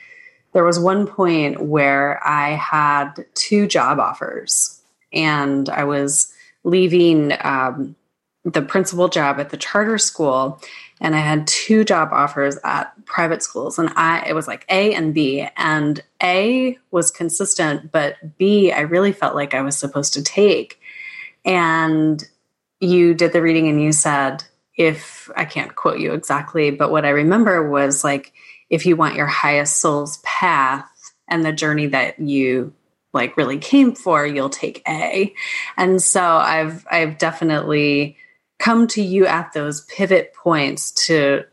there was one point where I had two job offers and I was leaving um, the principal job at the charter school and I had two job offers at private schools and I it was like A and B and A was consistent but B I really felt like I was supposed to take. And you did the reading and you said if I can't quote you exactly but what I remember was like if you want your highest soul's path and the journey that you like really came for you'll take A. And so I've I've definitely come to you at those pivot points to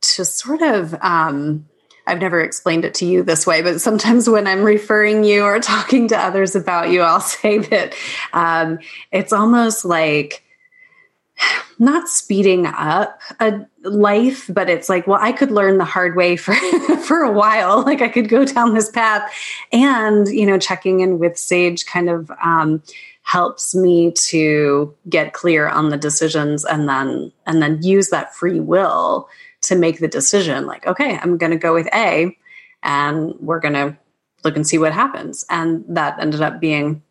to sort of um, I've never explained it to you this way, but sometimes when I'm referring you or talking to others about you, I'll say that um, it's almost like not speeding up a life, but it's like, well, I could learn the hard way for for a while. Like I could go down this path, and you know, checking in with Sage kind of. Um, helps me to get clear on the decisions and then and then use that free will to make the decision like okay i'm going to go with a and we're going to look and see what happens. And that ended up being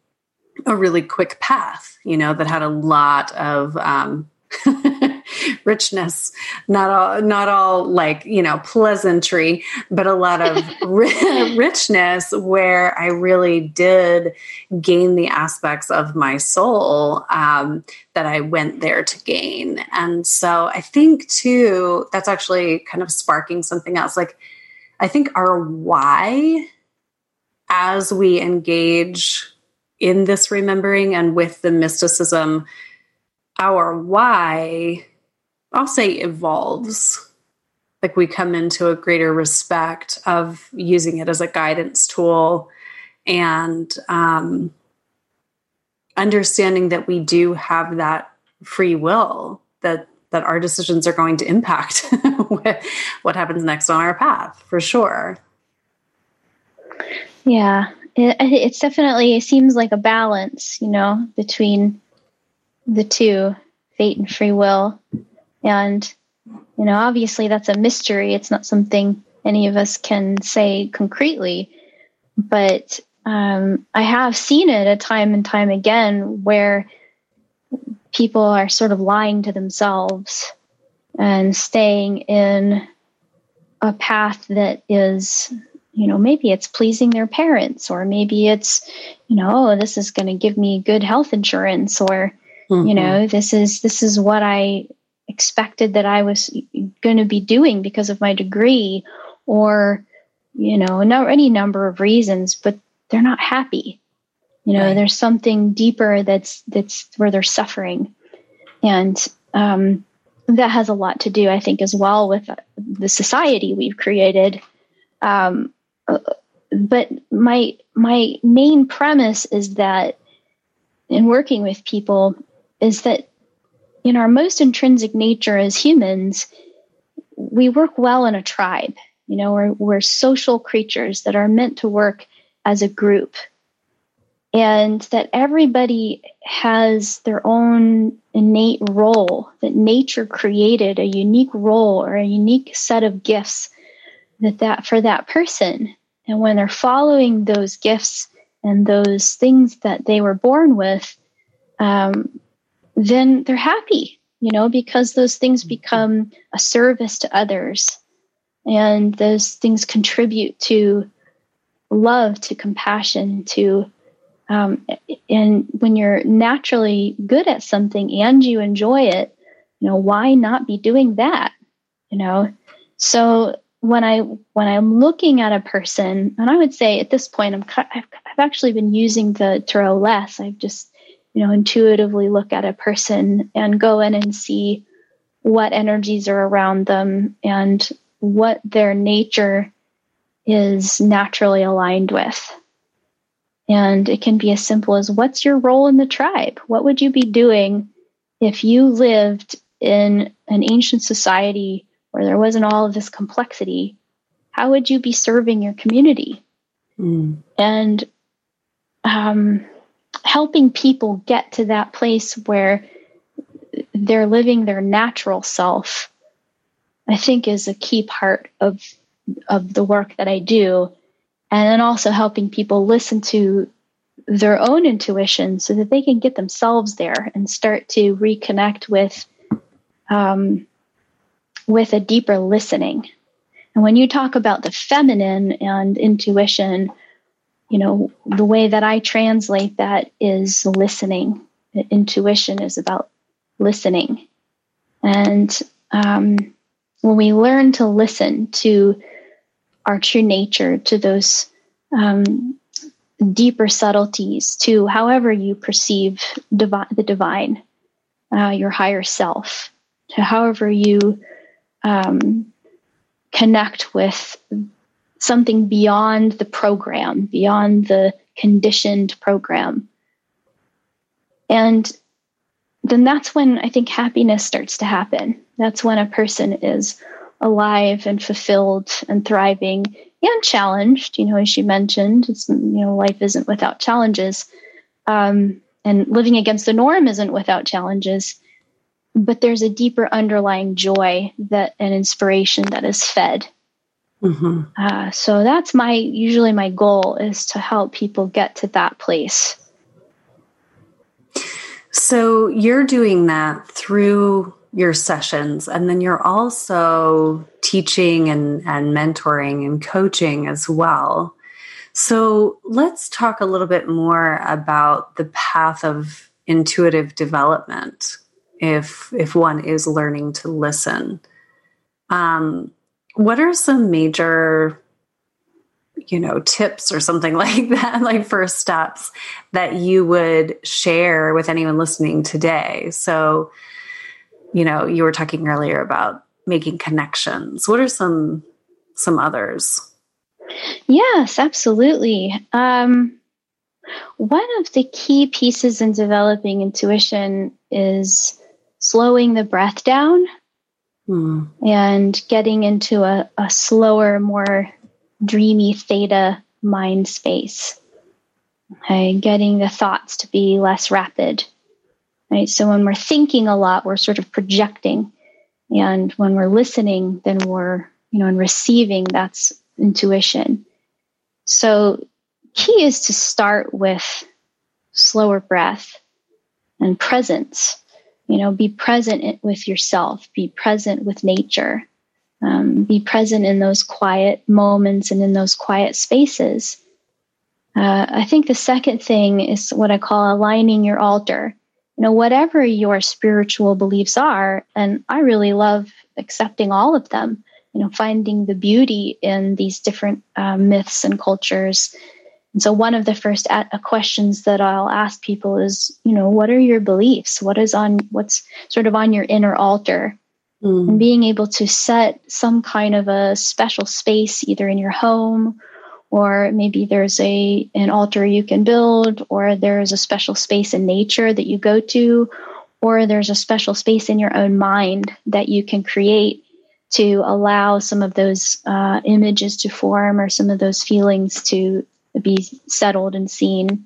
a really quick path you know that had a lot of um, richness. Not all not all like you know pleasantry but a lot of richness where i really did gain the aspects of my soul um, that i went there to gain. And so i think too that's actually kind of sparking something else. Like i think our why as we engage in this remembering and with the mysticism our why, I'll say evolves. Like we come into a greater respect of using it as a guidance tool and um, understanding that we do have that free will that that our decisions are going to impact what happens next on our path for sure yeah it, it's definitely it seems like a balance you know between the two, fate and free will. And, you know, obviously that's a mystery. It's not something any of us can say concretely. But um, I have seen it a time and time again where people are sort of lying to themselves and staying in a path that is you know maybe it's pleasing their parents or maybe it's you know oh, this is going to give me good health insurance or Mm-hmm. You know, this is this is what I expected that I was going to be doing because of my degree or you know, not any number of reasons, but they're not happy. You know, right. there's something deeper that's that's where they're suffering. And um, that has a lot to do, I think, as well with the society we've created. Um, but my my main premise is that in working with people is that in our most intrinsic nature as humans, we work well in a tribe. You know, we're, we're social creatures that are meant to work as a group. And that everybody has their own innate role, that nature created a unique role or a unique set of gifts that, that for that person. And when they're following those gifts and those things that they were born with, um, then they're happy, you know, because those things become a service to others. And those things contribute to love, to compassion, to, um, and when you're naturally good at something and you enjoy it, you know, why not be doing that? You know, so when I when I'm looking at a person, and I would say at this point, I'm I've, I've actually been using the tarot less. I've just you know intuitively look at a person and go in and see what energies are around them and what their nature is naturally aligned with. And it can be as simple as what's your role in the tribe? What would you be doing if you lived in an ancient society where there wasn't all of this complexity, how would you be serving your community? Mm. And um, helping people get to that place where they're living their natural self, I think is a key part of of the work that I do. And then also helping people listen to their own intuition so that they can get themselves there and start to reconnect with um, with a deeper listening. And when you talk about the feminine and intuition, you know, the way that I translate that is listening. Intuition is about listening. And um, when we learn to listen to our true nature, to those um, deeper subtleties, to however you perceive divi- the divine, uh, your higher self, to however you um, connect with something beyond the program, beyond the conditioned program. And then that's when I think happiness starts to happen. That's when a person is alive and fulfilled and thriving and challenged. You know, as you mentioned, it's, you know, life isn't without challenges. Um, and living against the norm isn't without challenges but there's a deeper underlying joy that an inspiration that is fed mm-hmm. uh, so that's my usually my goal is to help people get to that place so you're doing that through your sessions and then you're also teaching and, and mentoring and coaching as well so let's talk a little bit more about the path of intuitive development if if one is learning to listen. Um, what are some major you know tips or something like that like first steps that you would share with anyone listening today? So you know you were talking earlier about making connections. What are some some others? Yes absolutely. Um, one of the key pieces in developing intuition is slowing the breath down mm. and getting into a, a slower, more dreamy theta mind space. Okay, getting the thoughts to be less rapid. Right. So when we're thinking a lot, we're sort of projecting. And when we're listening, then we're, you know, and receiving, that's intuition. So key is to start with slower breath and presence you know be present with yourself be present with nature um, be present in those quiet moments and in those quiet spaces. Uh, i think the second thing is what i call aligning your altar. You know whatever your spiritual beliefs are and i really love accepting all of them you know finding the beauty in these different uh, myths and cultures and so one of the first questions that I'll ask people is, you know, what are your beliefs? What is on what's sort of on your inner altar? Mm. And being able to set some kind of a special space either in your home or maybe there's a an altar you can build or there's a special space in nature that you go to or there's a special space in your own mind that you can create to allow some of those uh, images to form or some of those feelings to be settled and seen.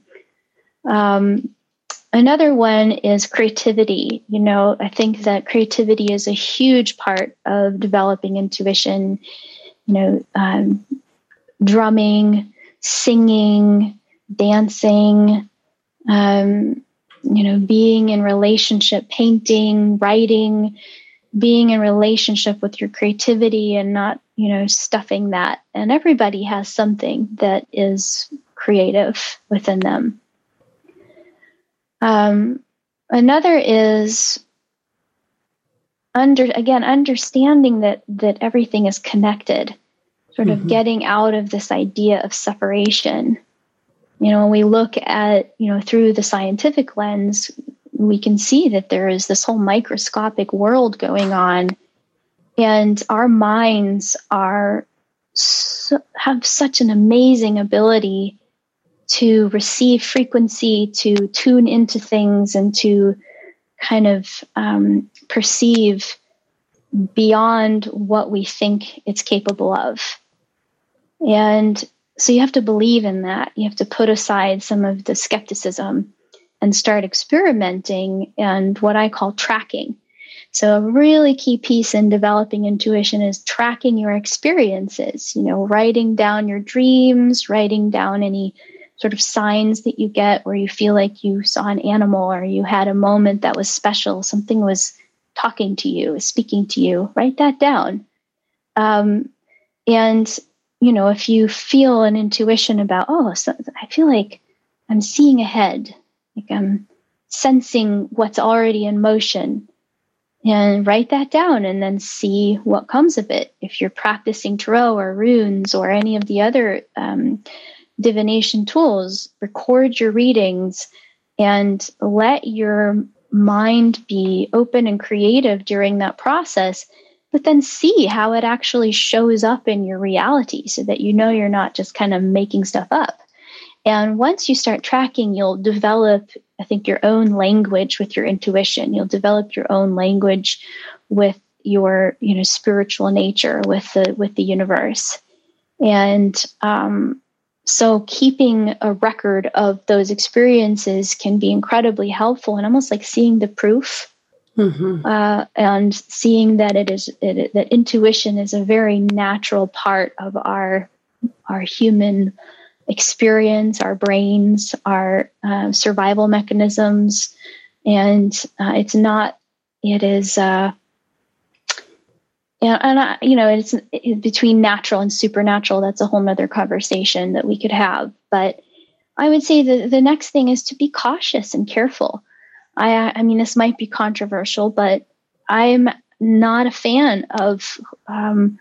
Um, another one is creativity. You know i think that creativity is a huge part of developing intuition you know um, drumming, singing, dancing, um, you know, being in relationship, painting, writing, being in relationship with your creativity and not, you know, stuffing that. And everybody has something that is creative within them. Um, another is under again understanding that that everything is connected sort of mm-hmm. getting out of this idea of separation. You know, when we look at, you know, through the scientific lens, we can see that there is this whole microscopic world going on, and our minds are so, have such an amazing ability to receive frequency, to tune into things, and to kind of um, perceive beyond what we think it's capable of. And so you have to believe in that. You have to put aside some of the skepticism and start experimenting and what I call tracking. So, a really key piece in developing intuition is tracking your experiences, you know, writing down your dreams, writing down any sort of signs that you get where you feel like you saw an animal or you had a moment that was special, something was talking to you, speaking to you. Write that down. Um, and you know, if you feel an intuition about, oh, so I feel like I'm seeing ahead, like I'm sensing what's already in motion, and write that down and then see what comes of it. If you're practicing tarot or runes or any of the other um, divination tools, record your readings and let your mind be open and creative during that process but then see how it actually shows up in your reality so that you know you're not just kind of making stuff up. And once you start tracking, you'll develop, I think, your own language with your intuition. You'll develop your own language with your, you know, spiritual nature with the with the universe. And um, so keeping a record of those experiences can be incredibly helpful and almost like seeing the proof Mm-hmm. Uh, and seeing that it is it, that intuition is a very natural part of our our human experience, our brains, our uh, survival mechanisms, and uh, it's not. It is. Uh, and, and I, you know, it's it, between natural and supernatural. That's a whole nother conversation that we could have. But I would say the the next thing is to be cautious and careful. I, I mean, this might be controversial, but I'm not a fan of um,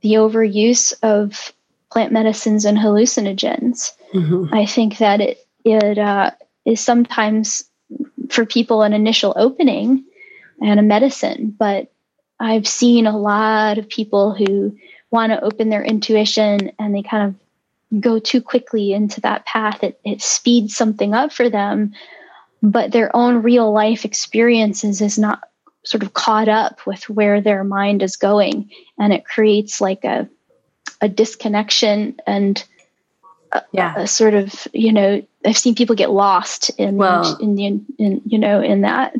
the overuse of plant medicines and hallucinogens. Mm-hmm. I think that it it uh, is sometimes for people an initial opening and a medicine, but I've seen a lot of people who want to open their intuition and they kind of go too quickly into that path. It, it speeds something up for them but their own real life experiences is not sort of caught up with where their mind is going and it creates like a a disconnection and a, yeah. a sort of you know i've seen people get lost in well, in the in you know in that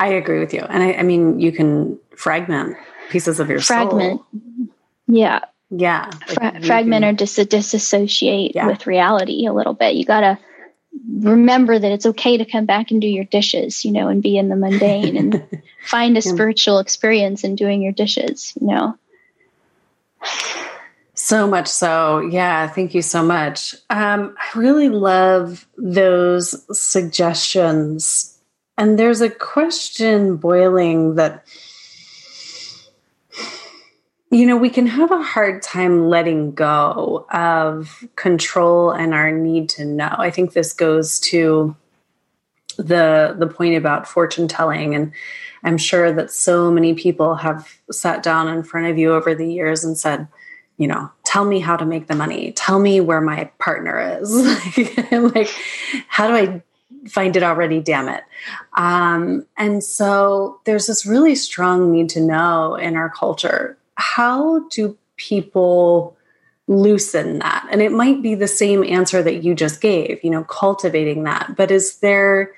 i agree with you and i, I mean you can fragment pieces of your fragment soul. yeah yeah Fra- fragment can, or dis- disassociate yeah. with reality a little bit you gotta remember that it's okay to come back and do your dishes, you know, and be in the mundane and find a yeah. spiritual experience in doing your dishes, you know. So much so. Yeah, thank you so much. Um, I really love those suggestions. And there's a question boiling that you know, we can have a hard time letting go of control and our need to know. I think this goes to the the point about fortune telling and I'm sure that so many people have sat down in front of you over the years and said, you know, tell me how to make the money. Tell me where my partner is. like, how do I find it already? Damn it. Um, and so there's this really strong need to know in our culture how do people loosen that? And it might be the same answer that you just gave, you know, cultivating that. But is there,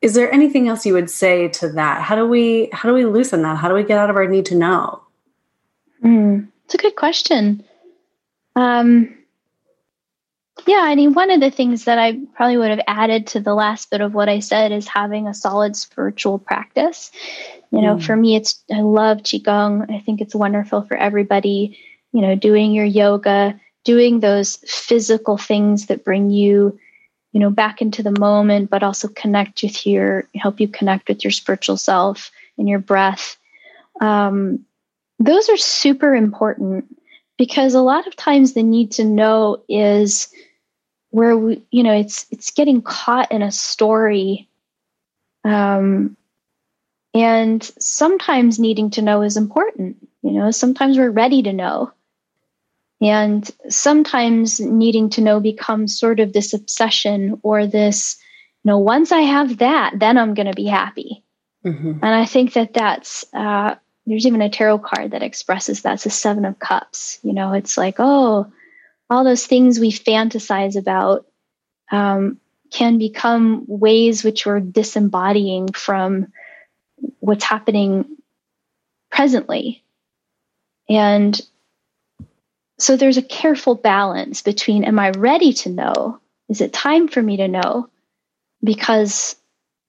is there anything else you would say to that? How do we how do we loosen that? How do we get out of our need to know? Mm, it's a good question. Um, yeah, I mean, one of the things that I probably would have added to the last bit of what I said is having a solid spiritual practice. You know, mm. for me, it's I love qigong. I think it's wonderful for everybody. You know, doing your yoga, doing those physical things that bring you you know back into the moment but also connect with your help you connect with your spiritual self and your breath um, those are super important because a lot of times the need to know is where we you know it's it's getting caught in a story um, and sometimes needing to know is important you know sometimes we're ready to know and sometimes needing to know becomes sort of this obsession or this, you know, once I have that, then I'm going to be happy. Mm-hmm. And I think that that's, uh, there's even a tarot card that expresses that's a seven of cups. You know, it's like, oh, all those things we fantasize about um, can become ways which we're disembodying from what's happening presently. And so there's a careful balance between am I ready to know? Is it time for me to know? Because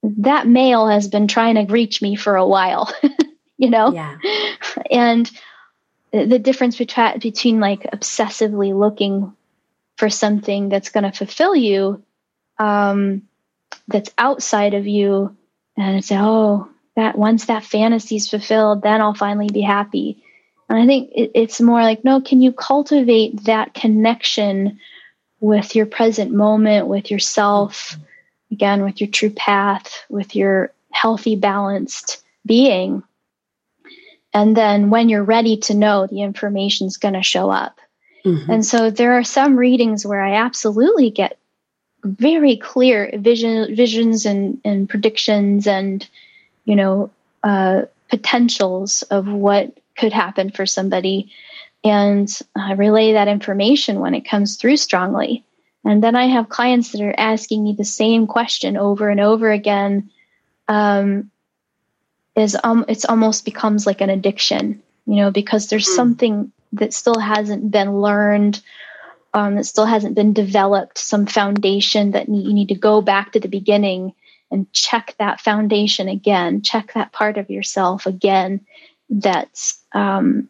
that male has been trying to reach me for a while, you know? Yeah. And the difference between, between like obsessively looking for something that's going to fulfill you, um, that's outside of you, and say, oh, that once that fantasy is fulfilled, then I'll finally be happy and I think it, it's more like, no, can you cultivate that connection with your present moment, with yourself, again, with your true path, with your healthy, balanced being? And then when you're ready to know, the information is going to show up. Mm-hmm. And so there are some readings where I absolutely get very clear vision, visions and, and predictions and, you know, uh, potentials of what could happen for somebody and uh, relay that information when it comes through strongly. And then I have clients that are asking me the same question over and over again. Um, is um, it's almost becomes like an addiction, you know, because there's mm. something that still hasn't been learned, um, that still hasn't been developed, some foundation that you need to go back to the beginning and check that foundation again, check that part of yourself again, that's um,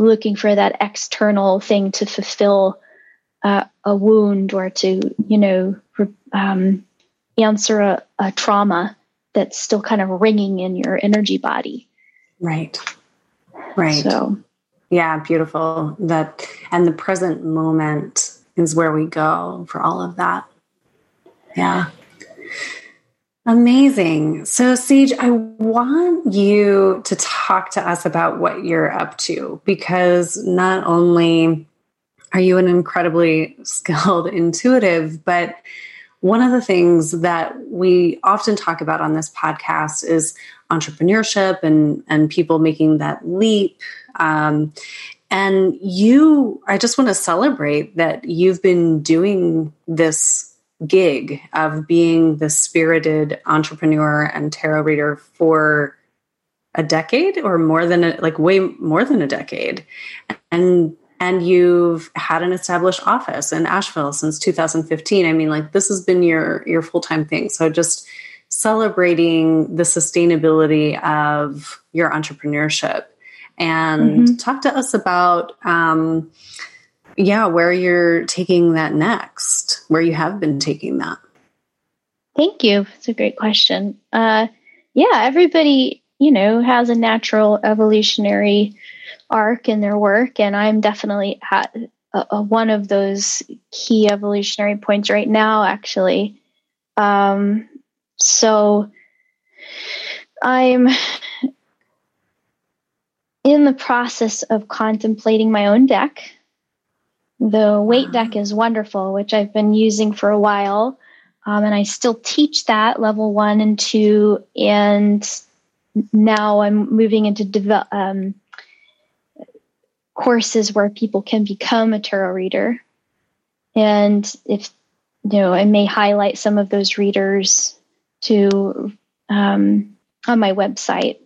looking for that external thing to fulfill uh, a wound or to, you know, um, answer a, a trauma that's still kind of ringing in your energy body. Right. Right. So, yeah, beautiful. That and the present moment is where we go for all of that. Yeah. Amazing. So, Sage, I want you to talk to us about what you're up to because not only are you an incredibly skilled intuitive, but one of the things that we often talk about on this podcast is entrepreneurship and, and people making that leap. Um, and you, I just want to celebrate that you've been doing this gig of being the spirited entrepreneur and tarot reader for a decade or more than a, like way more than a decade and and you've had an established office in Asheville since 2015 i mean like this has been your your full-time thing so just celebrating the sustainability of your entrepreneurship and mm-hmm. talk to us about um, yeah, where you're taking that next, where you have been taking that. Thank you. It's a great question. Uh, yeah, everybody, you know, has a natural evolutionary arc in their work, and I'm definitely at a, a, one of those key evolutionary points right now, actually. Um, so I'm in the process of contemplating my own deck. The Waite deck is wonderful, which I've been using for a while. Um, and I still teach that level one and two. And now I'm moving into develop, um, courses where people can become a tarot reader. And if, you know, I may highlight some of those readers to um, on my website.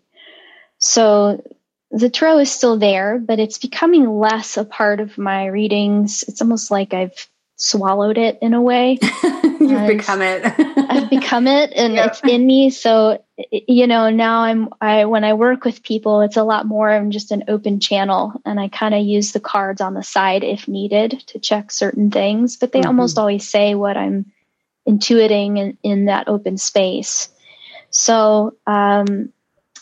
So the tarot is still there, but it's becoming less a part of my readings. It's almost like I've swallowed it in a way. You've become it. I've become it and it's in me. So, you know, now I'm, I, when I work with people, it's a lot more I'm just an open channel and I kind of use the cards on the side if needed to check certain things, but they mm-hmm. almost always say what I'm intuiting in, in that open space. So, um,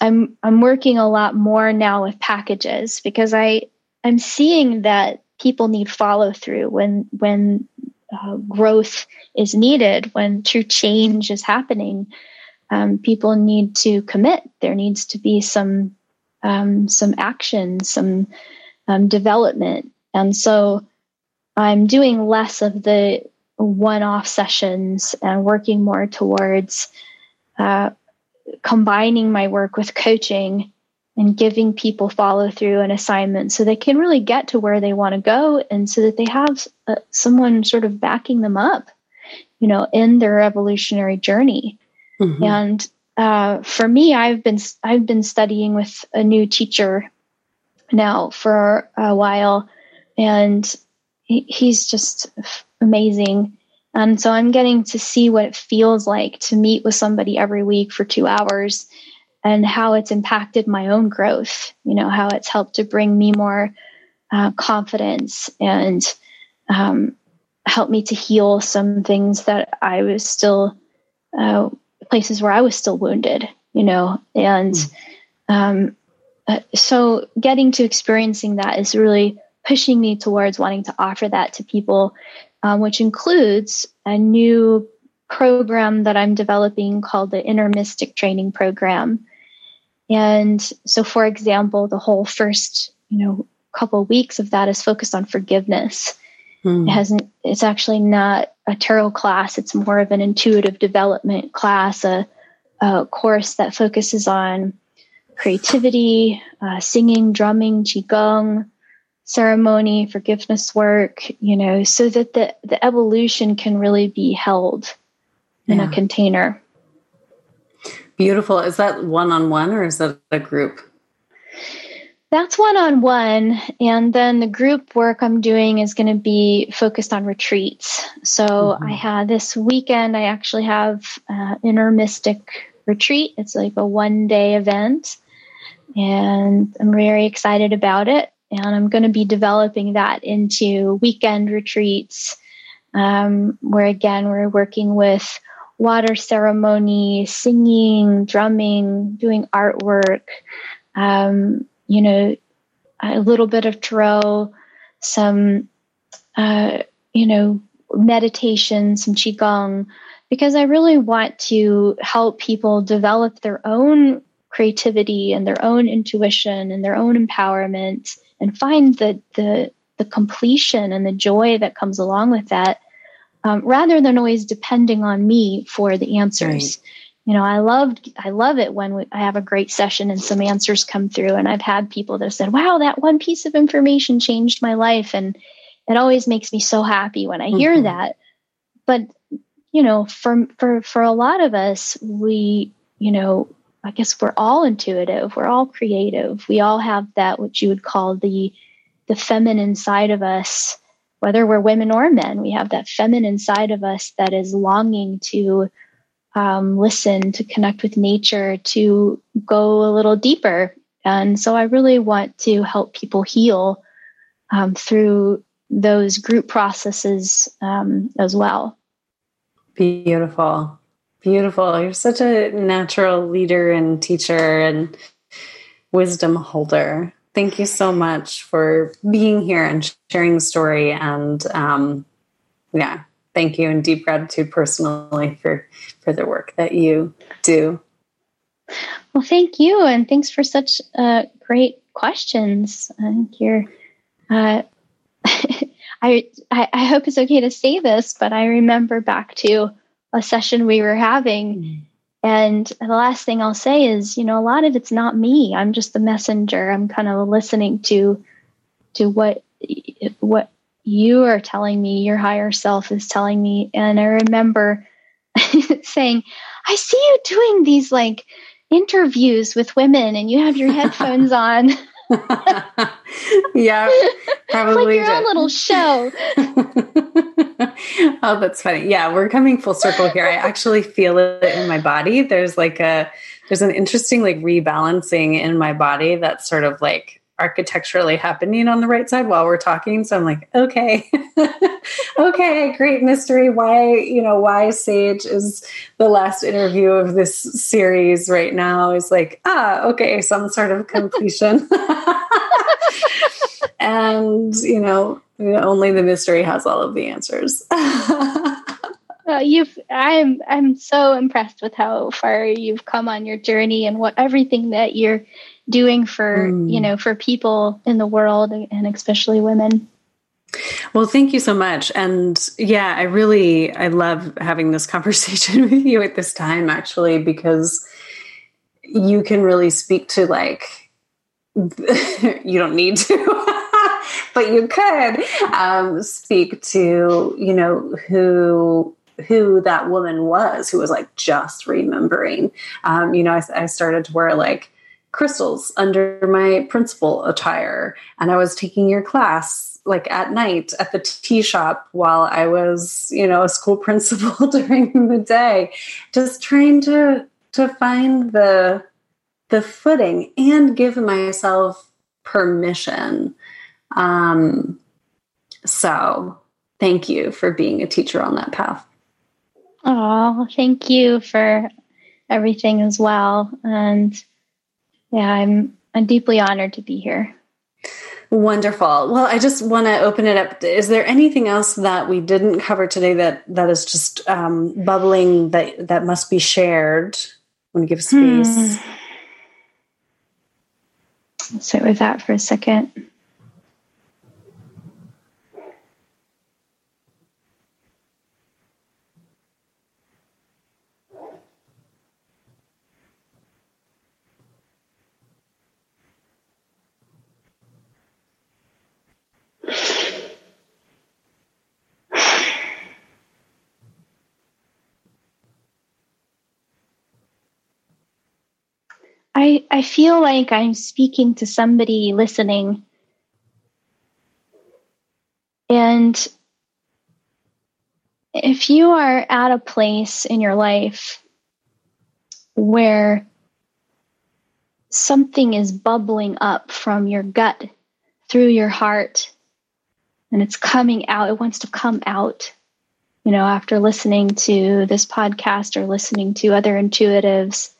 I'm, I'm working a lot more now with packages because I, I'm seeing that people need follow through when when uh, growth is needed when true change is happening um, people need to commit. There needs to be some um, some action some um, development. And so i'm doing less of the one-off sessions and working more towards uh, combining my work with coaching and giving people follow through and assignments so they can really get to where they want to go and so that they have uh, someone sort of backing them up you know in their evolutionary journey mm-hmm. and uh, for me i've been i've been studying with a new teacher now for a while and he, he's just amazing and so i'm getting to see what it feels like to meet with somebody every week for two hours and how it's impacted my own growth, you know, how it's helped to bring me more uh, confidence and um, help me to heal some things that I was still, uh, places where I was still wounded, you know, and mm. um, uh, so getting to experiencing that is really pushing me towards wanting to offer that to people, um, which includes a new program that I'm developing called the Inner Mystic Training Program. And so, for example, the whole first, you know, couple of weeks of that is focused on forgiveness. Mm. It hasn't. It's actually not a tarot class. It's more of an intuitive development class, a, a course that focuses on creativity, uh, singing, drumming, qigong, ceremony, forgiveness work. You know, so that the the evolution can really be held in yeah. a container. Beautiful. Is that one on one or is that a group? That's one on one. And then the group work I'm doing is going to be focused on retreats. So mm-hmm. I had this weekend, I actually have uh, Inner Mystic Retreat. It's like a one day event. And I'm very excited about it. And I'm going to be developing that into weekend retreats um, where, again, we're working with water ceremony, singing, drumming, doing artwork, um, you know, a little bit of tarot, some, uh, you know, meditation, some qigong, because I really want to help people develop their own creativity and their own intuition and their own empowerment and find the the the completion and the joy that comes along with that um, rather than always depending on me for the answers. Right. You know, I loved, I love it when we, I have a great session and some answers come through. And I've had people that have said, "Wow, that one piece of information changed my life," and it always makes me so happy when I mm-hmm. hear that. But you know, for for for a lot of us, we, you know, I guess we're all intuitive, we're all creative, we all have that what you would call the the feminine side of us whether we're women or men, we have that feminine side of us that is longing to um, listen, to connect with nature, to go a little deeper. And so I really want to help people heal um, through those group processes um, as well. Beautiful. Beautiful. You're such a natural leader and teacher and wisdom holder thank you so much for being here and sharing the story. And um, yeah, thank you and deep gratitude personally for for the work that you do. Well, thank you, and thanks for such a great questions. I think you're. Uh, I, I I hope it's okay to say this, but I remember back to a session we were having. And the last thing I'll say is, you know, a lot of it's not me. I'm just the messenger. I'm kind of listening to to what what you are telling me, your higher self is telling me. And I remember saying, I see you doing these like interviews with women and you have your headphones on. yeah, probably like your own little show. oh, that's funny. Yeah, we're coming full circle here. I actually feel it in my body. There's like a there's an interesting like rebalancing in my body that's sort of like architecturally happening on the right side while we're talking. So I'm like, okay, okay, great mystery. Why, you know, why Sage is the last interview of this series right now is like, ah, okay, some sort of completion. and, you know, only the mystery has all of the answers. You've I'm I'm so impressed with how far you've come on your journey and what everything that you're doing for mm. you know for people in the world and especially women. Well thank you so much. And yeah i really i love having this conversation with you at this time actually because you can really speak to like you don't need to but you could um, speak to you know who who that woman was who was like just remembering. Um, you know I, I started to wear like crystals under my principal attire. And I was taking your class like at night at the tea shop while I was, you know, a school principal during the day, just trying to to find the the footing and give myself permission. Um, so thank you for being a teacher on that path. Oh, thank you for everything as well. And yeah, I'm I'm deeply honored to be here. Wonderful. Well, I just want to open it up. Is there anything else that we didn't cover today that that is just um, bubbling that that must be shared? Want to give space. Hmm. Sit with that for a second. I, I feel like I'm speaking to somebody listening. And if you are at a place in your life where something is bubbling up from your gut through your heart and it's coming out, it wants to come out. You know, after listening to this podcast or listening to other intuitives,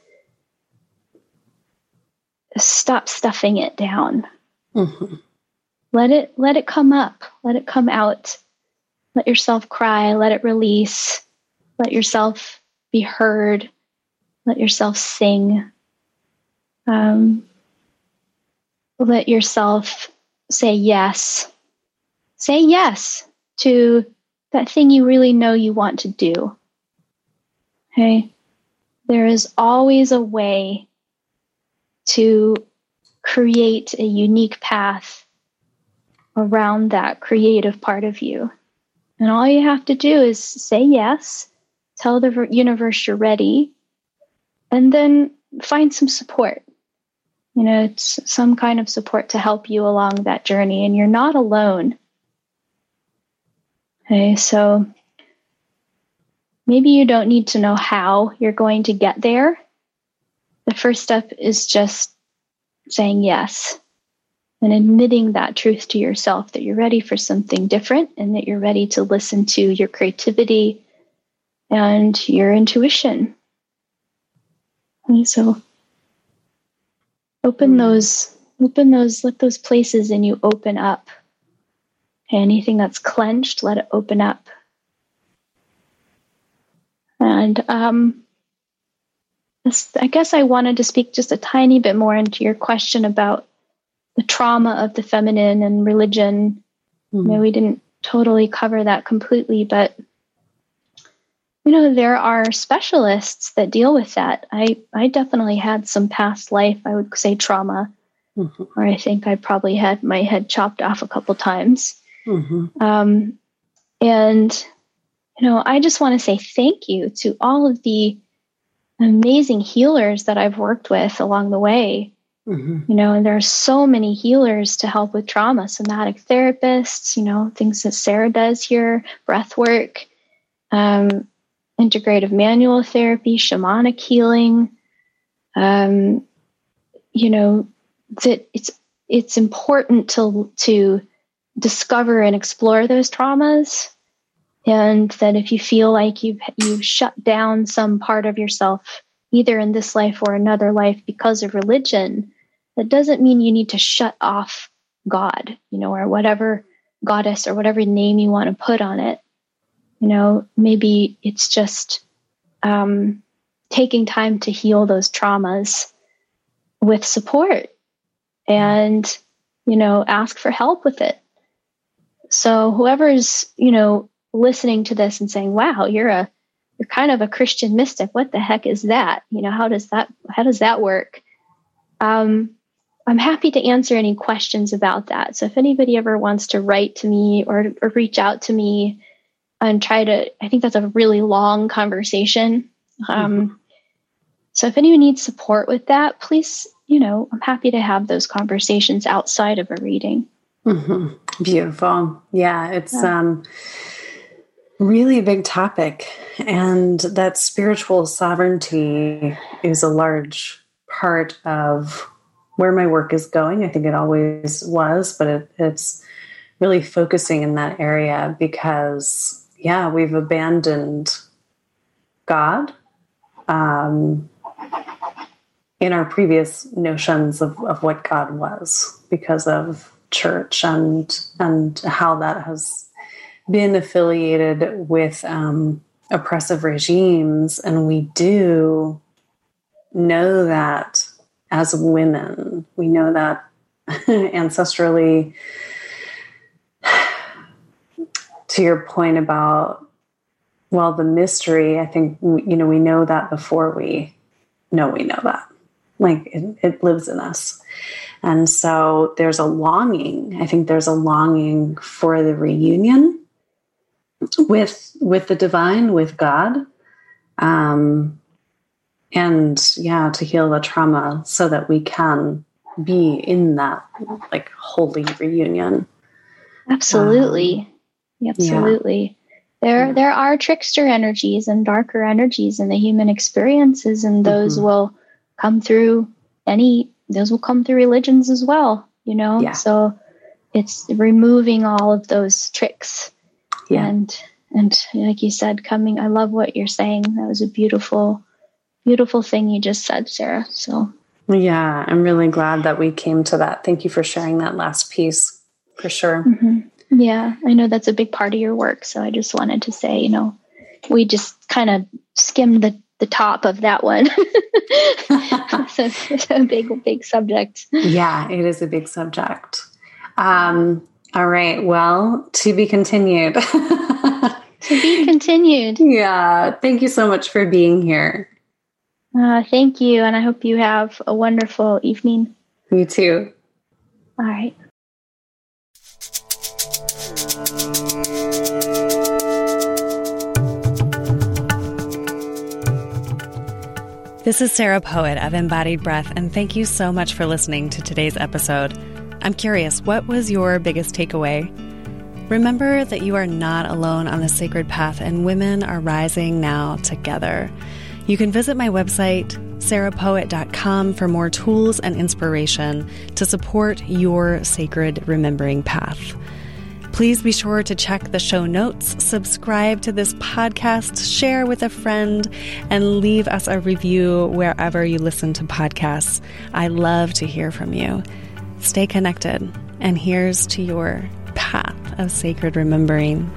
stop stuffing it down. Mm-hmm. Let it let it come up. Let it come out. Let yourself cry. Let it release. Let yourself be heard. Let yourself sing. Um, let yourself say yes. Say yes to that thing you really know you want to do. Okay? There is always a way to create a unique path around that creative part of you. And all you have to do is say yes, tell the universe you're ready, and then find some support. You know, it's some kind of support to help you along that journey, and you're not alone. Okay, so maybe you don't need to know how you're going to get there the first step is just saying yes and admitting that truth to yourself that you're ready for something different and that you're ready to listen to your creativity and your intuition. And so open mm. those, open those, let those places in you open up. Anything that's clenched, let it open up. And um, I guess I wanted to speak just a tiny bit more into your question about the trauma of the feminine and religion. Mm-hmm. You know, we didn't totally cover that completely, but you know, there are specialists that deal with that. I, I definitely had some past life, I would say trauma, mm-hmm. or I think I probably had my head chopped off a couple times. Mm-hmm. Um, and, you know, I just want to say thank you to all of the amazing healers that I've worked with along the way. Mm-hmm. You know, and there are so many healers to help with trauma, somatic therapists, you know, things that Sarah does here, breath work, um, integrative manual therapy, shamanic healing. Um, you know, that it's it's important to to discover and explore those traumas and that if you feel like you've you've shut down some part of yourself either in this life or another life because of religion that doesn't mean you need to shut off god you know or whatever goddess or whatever name you want to put on it. You know maybe it's just um, taking time to heal those traumas with support and you know ask for help with it. So whoever's you know listening to this and saying, wow, you're a, you're kind of a Christian mystic. What the heck is that? You know, how does that, how does that work? Um, I'm happy to answer any questions about that. So if anybody ever wants to write to me or, or reach out to me and try to, I think that's a really long conversation. Um, mm-hmm. So if anyone needs support with that, please, you know, I'm happy to have those conversations outside of a reading. Mm-hmm. Beautiful. Yeah. It's, yeah. um, really big topic. And that spiritual sovereignty is a large part of where my work is going. I think it always was, but it, it's really focusing in that area because, yeah, we've abandoned God um, in our previous notions of, of what God was because of church and and how that has been affiliated with um, oppressive regimes, and we do know that as women, we know that ancestrally. To your point about, well, the mystery, I think, you know, we know that before we know we know that. Like it, it lives in us. And so there's a longing. I think there's a longing for the reunion with with the divine, with God, um, and yeah, to heal the trauma so that we can be in that like holy reunion. Absolutely, um, absolutely. Yeah. There, yeah. there are trickster energies and darker energies in the human experiences, and those mm-hmm. will come through any. Those will come through religions as well. You know, yeah. so it's removing all of those tricks yeah. And and like you said, coming I love what you're saying. That was a beautiful, beautiful thing you just said, Sarah. So yeah, I'm really glad that we came to that. Thank you for sharing that last piece for sure. Mm-hmm. Yeah, I know that's a big part of your work. So I just wanted to say, you know, we just kind of skimmed the, the top of that one. so it's a big, big subject. Yeah, it is a big subject. Um, all right. Well, to be continued. to be continued. Yeah. Thank you so much for being here. Uh, thank you. And I hope you have a wonderful evening. You too. All right. This is Sarah Poet of Embodied Breath, and thank you so much for listening to today's episode. I'm curious, what was your biggest takeaway? Remember that you are not alone on the sacred path, and women are rising now together. You can visit my website, sarahpoet.com, for more tools and inspiration to support your sacred remembering path. Please be sure to check the show notes, subscribe to this podcast, share with a friend, and leave us a review wherever you listen to podcasts. I love to hear from you. Stay connected, and here's to your path of sacred remembering.